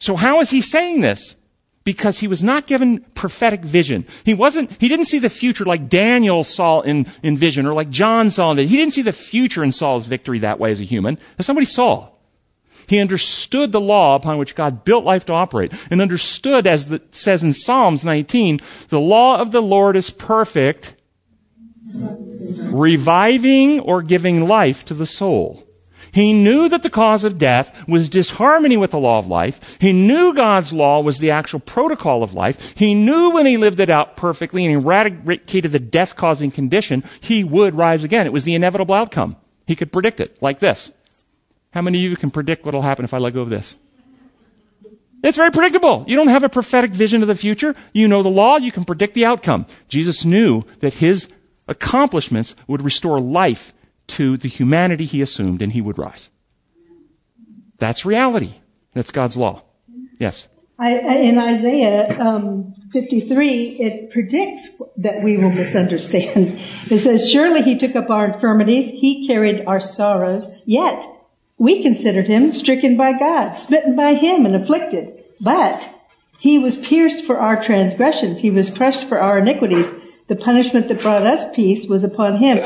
So how is he saying this? Because he was not given prophetic vision. He wasn't, he didn't see the future like Daniel saw in, in vision or like John saw in vision. He didn't see the future in Saul's victory that way as a human. As somebody saw. He understood the law upon which God built life to operate and understood, as it says in Psalms 19, the law of the Lord is perfect, reviving or giving life to the soul. He knew that the cause of death was disharmony with the law of life. He knew God's law was the actual protocol of life. He knew when he lived it out perfectly and eradicated the death causing condition, he would rise again. It was the inevitable outcome. He could predict it like this. How many of you can predict what will happen if I let go of this? It's very predictable. You don't have a prophetic vision of the future. You know the law. You can predict the outcome. Jesus knew that his accomplishments would restore life to the humanity he assumed and he would rise. That's reality. That's God's law. Yes. I, in Isaiah um, 53, it predicts that we will misunderstand. (laughs) It says, Surely he took up our infirmities, he carried our sorrows, yet we considered him stricken by God, smitten by him, and afflicted. But He was pierced for our transgressions. He was crushed for our iniquities. The punishment that brought us peace was upon him.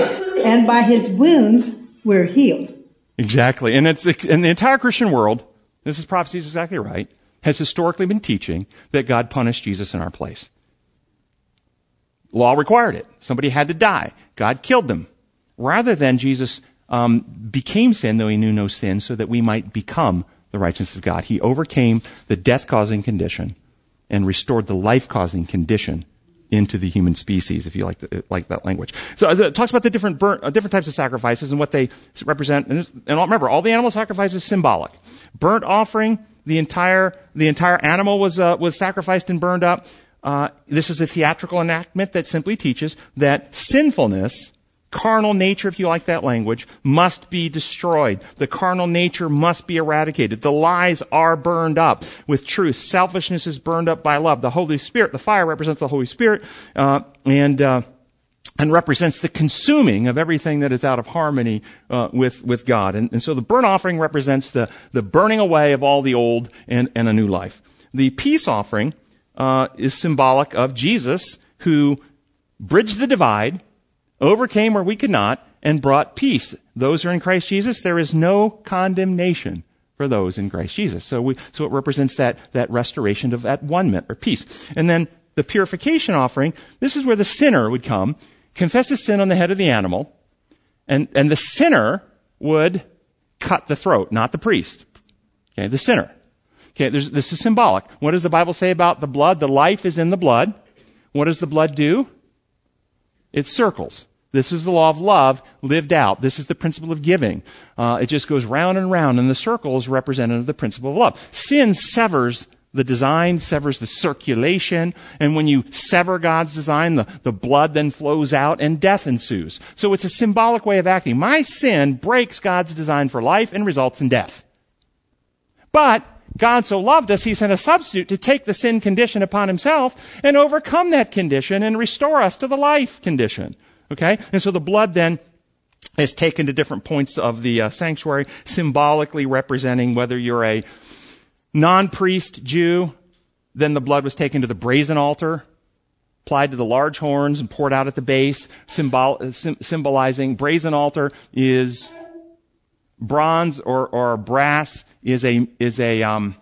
And by his wounds, we're healed. Exactly. And it's, in the entire Christian world, this is prophecy is exactly right, has historically been teaching that God punished Jesus in our place. Law required it. Somebody had to die. God killed them. Rather than Jesus um, became sin, though he knew no sin, so that we might become the righteousness of God. He overcame the death causing condition and restored the life causing condition into the human species, if you like, the, like that language. So it talks about the different, uh, different types of sacrifices and what they represent. And, and remember, all the animal sacrifice is symbolic. Burnt offering, the entire, the entire animal was, uh, was sacrificed and burned up. Uh, this is a theatrical enactment that simply teaches that sinfulness carnal nature, if you like that language, must be destroyed. The carnal nature must be eradicated. The lies are burned up with truth. Selfishness is burned up by love. The Holy Spirit, the fire represents the Holy Spirit, uh, and, uh, and represents the consuming of everything that is out of harmony uh, with with God. And, and, so the burnt offering represents the the burning away of all the old and, and a new life. The peace offering uh, is symbolic of Jesus who bridged the divide overcame where we could not, and brought peace. Those who are in Christ Jesus, there is no condemnation for those in Christ Jesus. So we, so it represents that, that restoration of that one or peace. And then the purification offering, this is where the sinner would come, confess his sin on the head of the animal, and, and the sinner would cut the throat, not the priest. Okay, the sinner. Okay, this is symbolic. What does the Bible say about the blood? The life is in the blood. What does the blood do? It circles. This is the law of love lived out. This is the principle of giving. Uh, it just goes round and round, and the circle is representative of the principle of love. Sin severs the design, severs the circulation, and when you sever God's design, the, the blood then flows out and death ensues. So it's a symbolic way of acting. My sin breaks God's design for life and results in death. But God so loved us, He sent a substitute to take the sin condition upon Himself and overcome that condition and restore us to the life condition. Okay? And so the blood then is taken to different points of the uh, sanctuary, symbolically representing whether you're a non-priest Jew, then the blood was taken to the brazen altar, applied to the large horns and poured out at the base, symbol, uh, symbolizing brazen altar is bronze or, or brass is a is a um,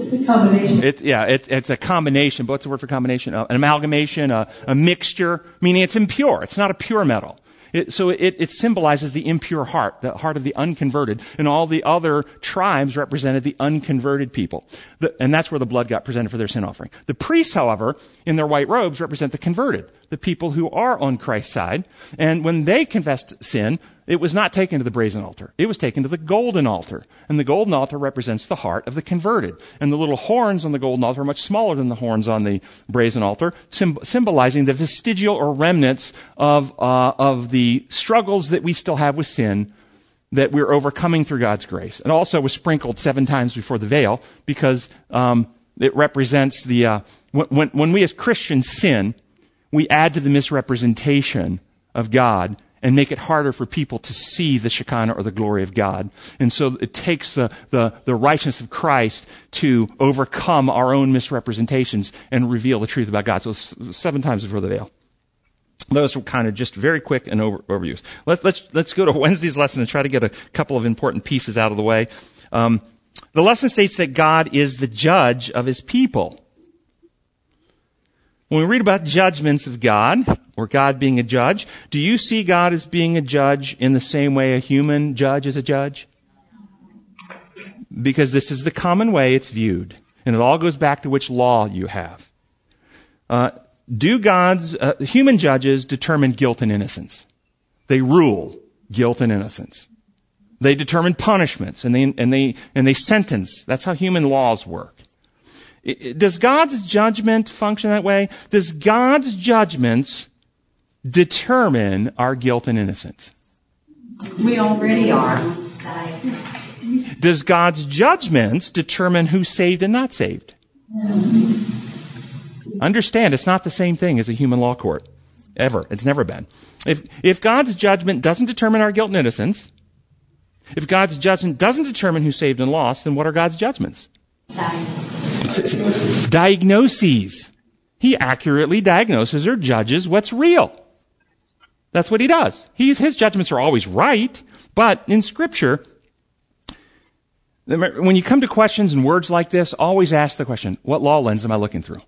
it's a combination. It, yeah, it, it's a combination. But what's the word for combination? Uh, an amalgamation, a, a mixture, meaning it's impure. It's not a pure metal. It, so it, it, symbolizes the impure heart, the heart of the unconverted, and all the other tribes represented the unconverted people. The, and that's where the blood got presented for their sin offering. The priests, however, in their white robes represent the converted, the people who are on Christ's side. And when they confessed sin, it was not taken to the brazen altar. It was taken to the golden altar. And the golden altar represents the heart of the converted. And the little horns on the golden altar are much smaller than the horns on the brazen altar, symbolizing the vestigial or remnants of, uh, of the struggles that we still have with sin that we're overcoming through God's grace. And also was sprinkled seven times before the veil because um, it represents the, uh, when, when we as Christians sin, we add to the misrepresentation of God and make it harder for people to see the Shekinah or the glory of God. And so it takes the, the, the righteousness of Christ to overcome our own misrepresentations and reveal the truth about God. So seven times before the veil. Those were kind of just very quick and over, overviews. Let's, let's, let's go to Wednesday's lesson and try to get a couple of important pieces out of the way. Um, the lesson states that God is the judge of his people. When we read about judgments of God, or God being a judge, do you see God as being a judge in the same way a human judge is a judge? Because this is the common way it's viewed. And it all goes back to which law you have. Uh, do God's, uh, human judges determine guilt and innocence? They rule guilt and innocence. They determine punishments and they, and they, and they sentence. That's how human laws work. Does God's judgment function that way? Does God's judgments determine our guilt and innocence? We already are. Does God's judgments determine who's saved and not saved? Understand, it's not the same thing as a human law court. Ever. It's never been. If, if God's judgment doesn't determine our guilt and innocence, if God's judgment doesn't determine who's saved and lost, then what are God's judgments? Diagnoses. He accurately diagnoses or judges what's real. That's what he does. He's, his judgments are always right, but in Scripture, when you come to questions and words like this, always ask the question, what law lens am I looking through?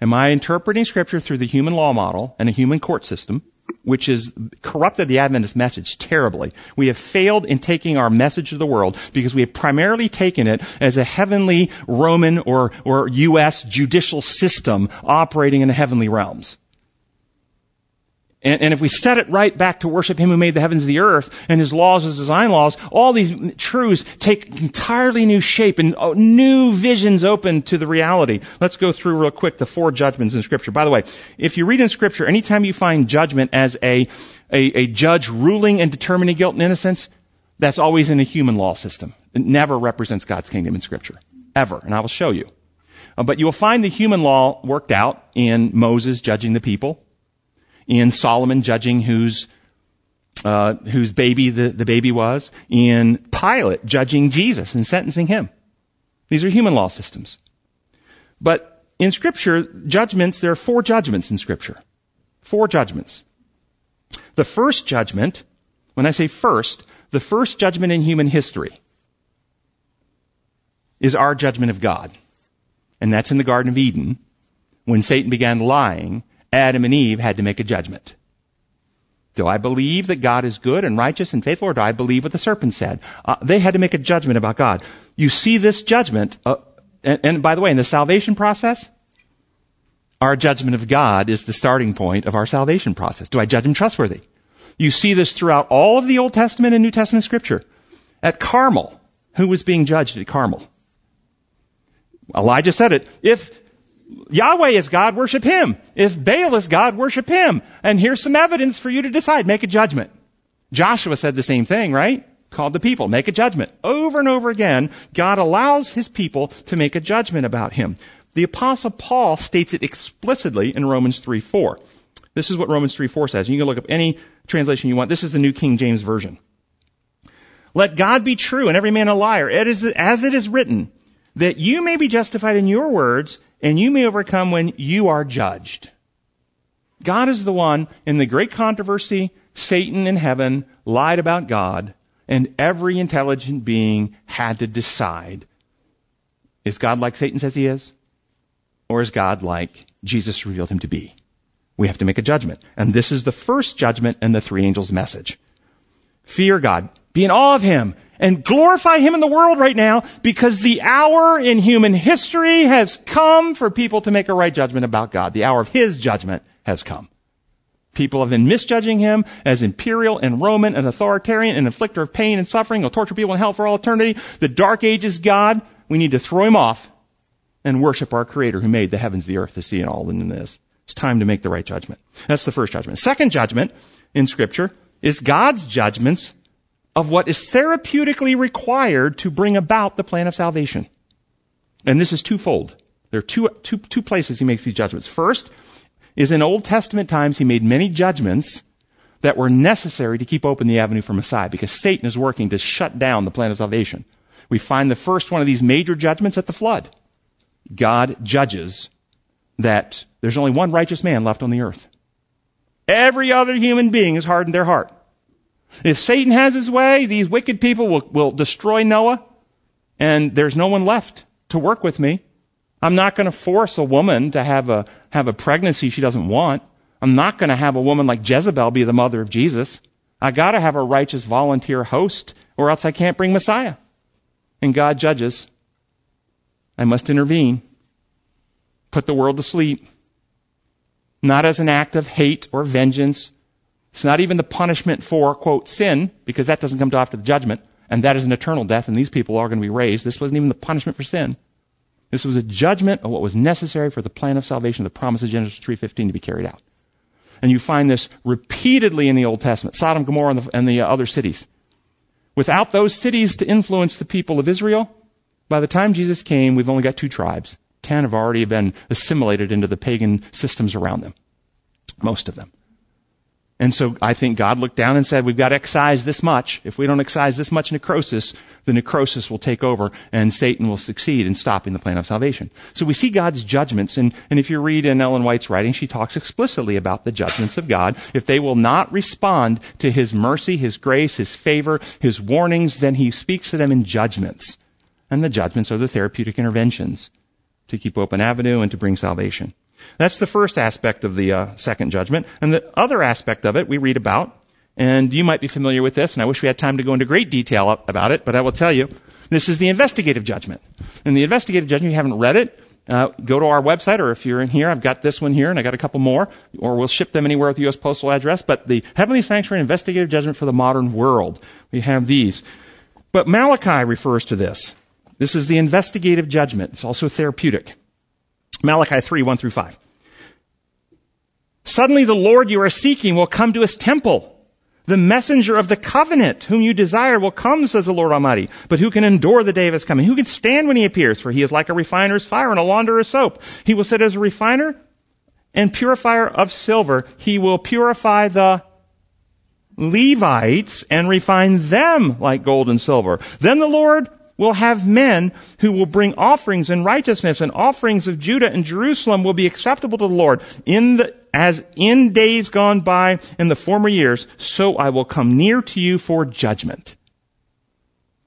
Am I interpreting Scripture through the human law model and a human court system? Which has corrupted the Adventist message terribly. We have failed in taking our message to the world because we have primarily taken it as a heavenly Roman or, or U.S. judicial system operating in the heavenly realms. And, and, if we set it right back to worship Him who made the heavens and the earth and His laws, His design laws, all these truths take entirely new shape and oh, new visions open to the reality. Let's go through real quick the four judgments in Scripture. By the way, if you read in Scripture, anytime you find judgment as a, a, a judge ruling and determining guilt and innocence, that's always in a human law system. It never represents God's kingdom in Scripture. Ever. And I will show you. Uh, but you will find the human law worked out in Moses judging the people in Solomon judging whose uh, whose baby the, the baby was, in Pilate judging Jesus and sentencing him. These are human law systems. But in Scripture, judgments, there are four judgments in Scripture. Four judgments. The first judgment, when I say first, the first judgment in human history is our judgment of God. And that's in the Garden of Eden when Satan began lying Adam and Eve had to make a judgment. Do I believe that God is good and righteous and faithful, or do I believe what the serpent said? Uh, they had to make a judgment about God. You see this judgment, uh, and, and by the way, in the salvation process, our judgment of God is the starting point of our salvation process. Do I judge him trustworthy? You see this throughout all of the Old Testament and New Testament scripture. At Carmel, who was being judged at Carmel? Elijah said it. If Yahweh is God, worship Him. If Baal is God, worship Him. And here's some evidence for you to decide. Make a judgment. Joshua said the same thing, right? Called the people, make a judgment. Over and over again, God allows His people to make a judgment about Him. The apostle Paul states it explicitly in Romans 3 4. This is what Romans 3 4 says. You can look up any translation you want. This is the New King James Version. Let God be true and every man a liar. It is as it is written, that you may be justified in your words and you may overcome when you are judged. God is the one in the great controversy, Satan in heaven lied about God, and every intelligent being had to decide is God like Satan says he is? Or is God like Jesus revealed him to be? We have to make a judgment. And this is the first judgment in the three angels' message. Fear God. Be in awe of him and glorify Him in the world right now because the hour in human history has come for people to make a right judgment about God. The hour of His judgment has come. People have been misjudging Him as imperial and Roman and authoritarian and inflictor of pain and suffering. He'll torture people in hell for all eternity. The dark ages God. We need to throw Him off and worship our Creator who made the heavens, the earth, the sea, and all in this. It's time to make the right judgment. That's the first judgment. Second judgment in Scripture is God's judgments of what is therapeutically required to bring about the plan of salvation. And this is twofold. There are two, two, two places he makes these judgments. First is in Old Testament times, he made many judgments that were necessary to keep open the avenue for Messiah because Satan is working to shut down the plan of salvation. We find the first one of these major judgments at the flood. God judges that there's only one righteous man left on the earth. Every other human being has hardened their heart. If Satan has his way, these wicked people will, will destroy Noah, and there's no one left to work with me. I'm not going to force a woman to have a, have a pregnancy she doesn't want. I'm not going to have a woman like Jezebel be the mother of Jesus. I got to have a righteous volunteer host, or else I can't bring Messiah. And God judges. I must intervene, put the world to sleep, not as an act of hate or vengeance, it's not even the punishment for, quote, sin, because that doesn't come to after the judgment, and that is an eternal death, and these people are going to be raised. This wasn't even the punishment for sin. This was a judgment of what was necessary for the plan of salvation, the promise of Genesis 3.15 to be carried out. And you find this repeatedly in the Old Testament, Sodom, Gomorrah, and the, and the uh, other cities. Without those cities to influence the people of Israel, by the time Jesus came, we've only got two tribes. Ten have already been assimilated into the pagan systems around them. Most of them. And so I think God looked down and said, we've got to excise this much. If we don't excise this much necrosis, the necrosis will take over and Satan will succeed in stopping the plan of salvation. So we see God's judgments. And, and if you read in Ellen White's writing, she talks explicitly about the judgments of God. If they will not respond to his mercy, his grace, his favor, his warnings, then he speaks to them in judgments. And the judgments are the therapeutic interventions to keep open avenue and to bring salvation. That's the first aspect of the uh, second judgment. And the other aspect of it we read about, and you might be familiar with this, and I wish we had time to go into great detail about it, but I will tell you, this is the investigative judgment. And the investigative judgment, if you haven't read it, uh, go to our website, or if you're in here, I've got this one here, and I got a couple more, or we'll ship them anywhere with the U.S. postal address. But the Heavenly Sanctuary Investigative Judgment for the Modern World, we have these. But Malachi refers to this. This is the investigative judgment. It's also therapeutic. Malachi 3, 1 through 5. Suddenly the Lord you are seeking will come to his temple. The messenger of the covenant whom you desire will come, says the Lord Almighty. But who can endure the day of his coming? Who can stand when he appears? For he is like a refiner's fire and a launderer's soap. He will sit as a refiner and purifier of silver. He will purify the Levites and refine them like gold and silver. Then the Lord will have men who will bring offerings in righteousness and offerings of Judah and Jerusalem will be acceptable to the Lord. In the, as in days gone by in the former years, so I will come near to you for judgment.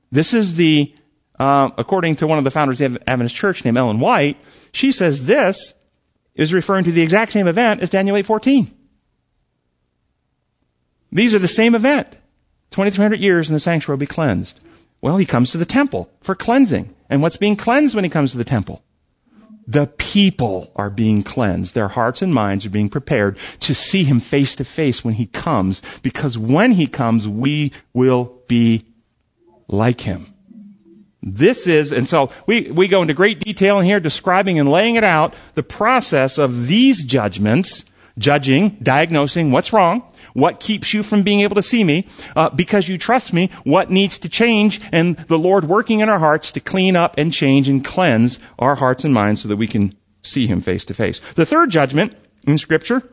This is the, uh, according to one of the founders of the Adventist Church named Ellen White, she says this is referring to the exact same event as Daniel 8:14. These are the same event. 2300 years and the sanctuary will be cleansed. Well, he comes to the temple for cleansing. And what's being cleansed when he comes to the temple? The people are being cleansed. Their hearts and minds are being prepared to see him face to face when he comes, because when he comes, we will be like him. This is, and so we, we go into great detail in here describing and laying it out the process of these judgments, judging, diagnosing what's wrong, what keeps you from being able to see me? Uh, because you trust me. What needs to change? And the Lord working in our hearts to clean up and change and cleanse our hearts and minds so that we can see Him face to face. The third judgment in Scripture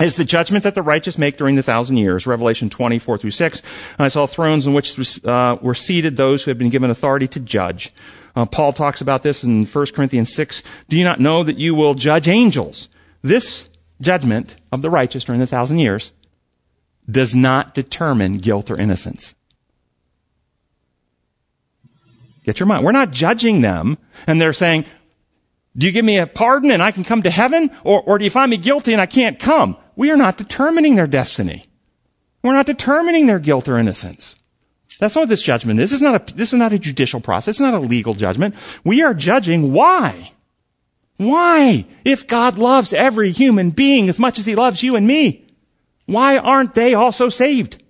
is the judgment that the righteous make during the thousand years. Revelation 24 through 6. I saw thrones in which uh, were seated those who had been given authority to judge. Uh, Paul talks about this in 1 Corinthians 6. Do you not know that you will judge angels? This judgment of the righteous during the thousand years does not determine guilt or innocence. Get your mind. We're not judging them, and they're saying, do you give me a pardon and I can come to heaven? Or, or do you find me guilty and I can't come? We are not determining their destiny. We're not determining their guilt or innocence. That's not what this judgment is. This is not a, this is not a judicial process. It's not a legal judgment. We are judging why. Why? If God loves every human being as much as he loves you and me, why aren't they also saved?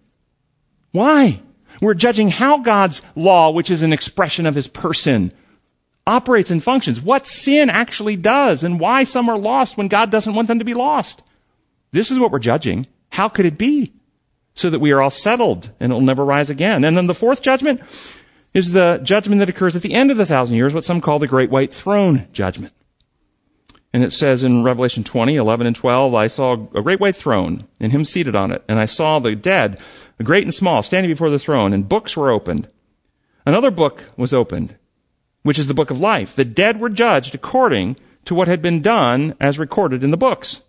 Why? We're judging how God's law, which is an expression of his person, operates and functions, what sin actually does, and why some are lost when God doesn't want them to be lost. This is what we're judging. How could it be? So that we are all settled and it'll never rise again. And then the fourth judgment is the judgment that occurs at the end of the thousand years, what some call the great white throne judgment. And it says in Revelation 20, 11 and 12, I saw a great white throne and him seated on it. And I saw the dead, great and small, standing before the throne and books were opened. Another book was opened, which is the book of life. The dead were judged according to what had been done as recorded in the books.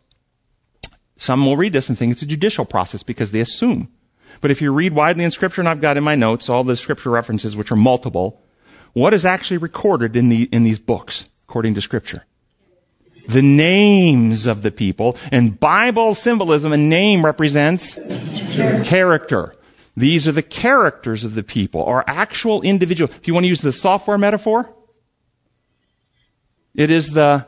Some will read this and think it's a judicial process because they assume. But if you read widely in scripture, and I've got in my notes all the scripture references, which are multiple, what is actually recorded in the, in these books, according to scripture? The names of the people. And Bible symbolism, a name represents character. These are the characters of the people, or actual individual. If you want to use the software metaphor, it is the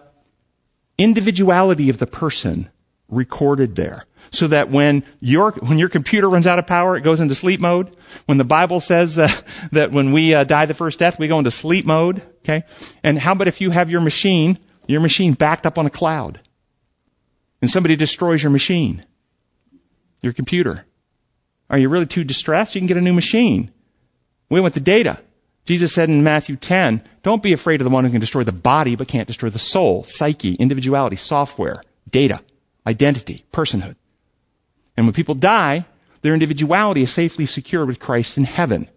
individuality of the person recorded there. So that when your, when your computer runs out of power, it goes into sleep mode. When the Bible says uh, that when we uh, die the first death, we go into sleep mode. Okay? And how about if you have your machine your machine backed up on a cloud. And somebody destroys your machine, your computer. Are you really too distressed? You can get a new machine. We want the data. Jesus said in Matthew 10, don't be afraid of the one who can destroy the body but can't destroy the soul, psyche, individuality, software, data, identity, personhood. And when people die, their individuality is safely secured with Christ in heaven.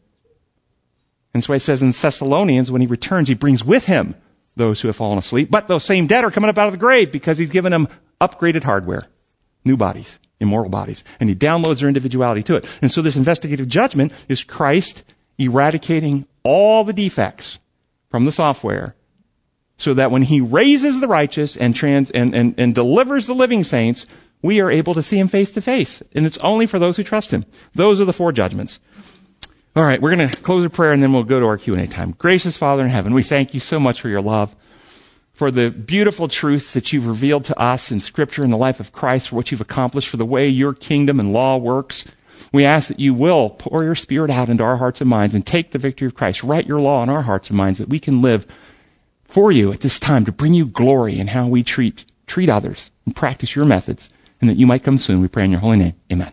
And so it says in Thessalonians, when he returns, he brings with him those who have fallen asleep. But those same dead are coming up out of the grave because he's given them upgraded hardware, new bodies, immortal bodies. And he downloads their individuality to it. And so this investigative judgment is Christ eradicating all the defects from the software so that when he raises the righteous and, trans, and, and, and delivers the living saints, we are able to see him face to face. And it's only for those who trust him. Those are the four judgments. All right, we're going to close with prayer and then we'll go to our Q&A time. Gracious Father in heaven, we thank you so much for your love, for the beautiful truth that you've revealed to us in scripture in the life of Christ, for what you've accomplished, for the way your kingdom and law works. We ask that you will pour your spirit out into our hearts and minds and take the victory of Christ. Write your law in our hearts and minds that we can live for you at this time to bring you glory in how we treat, treat others and practice your methods and that you might come soon. We pray in your holy name. Amen.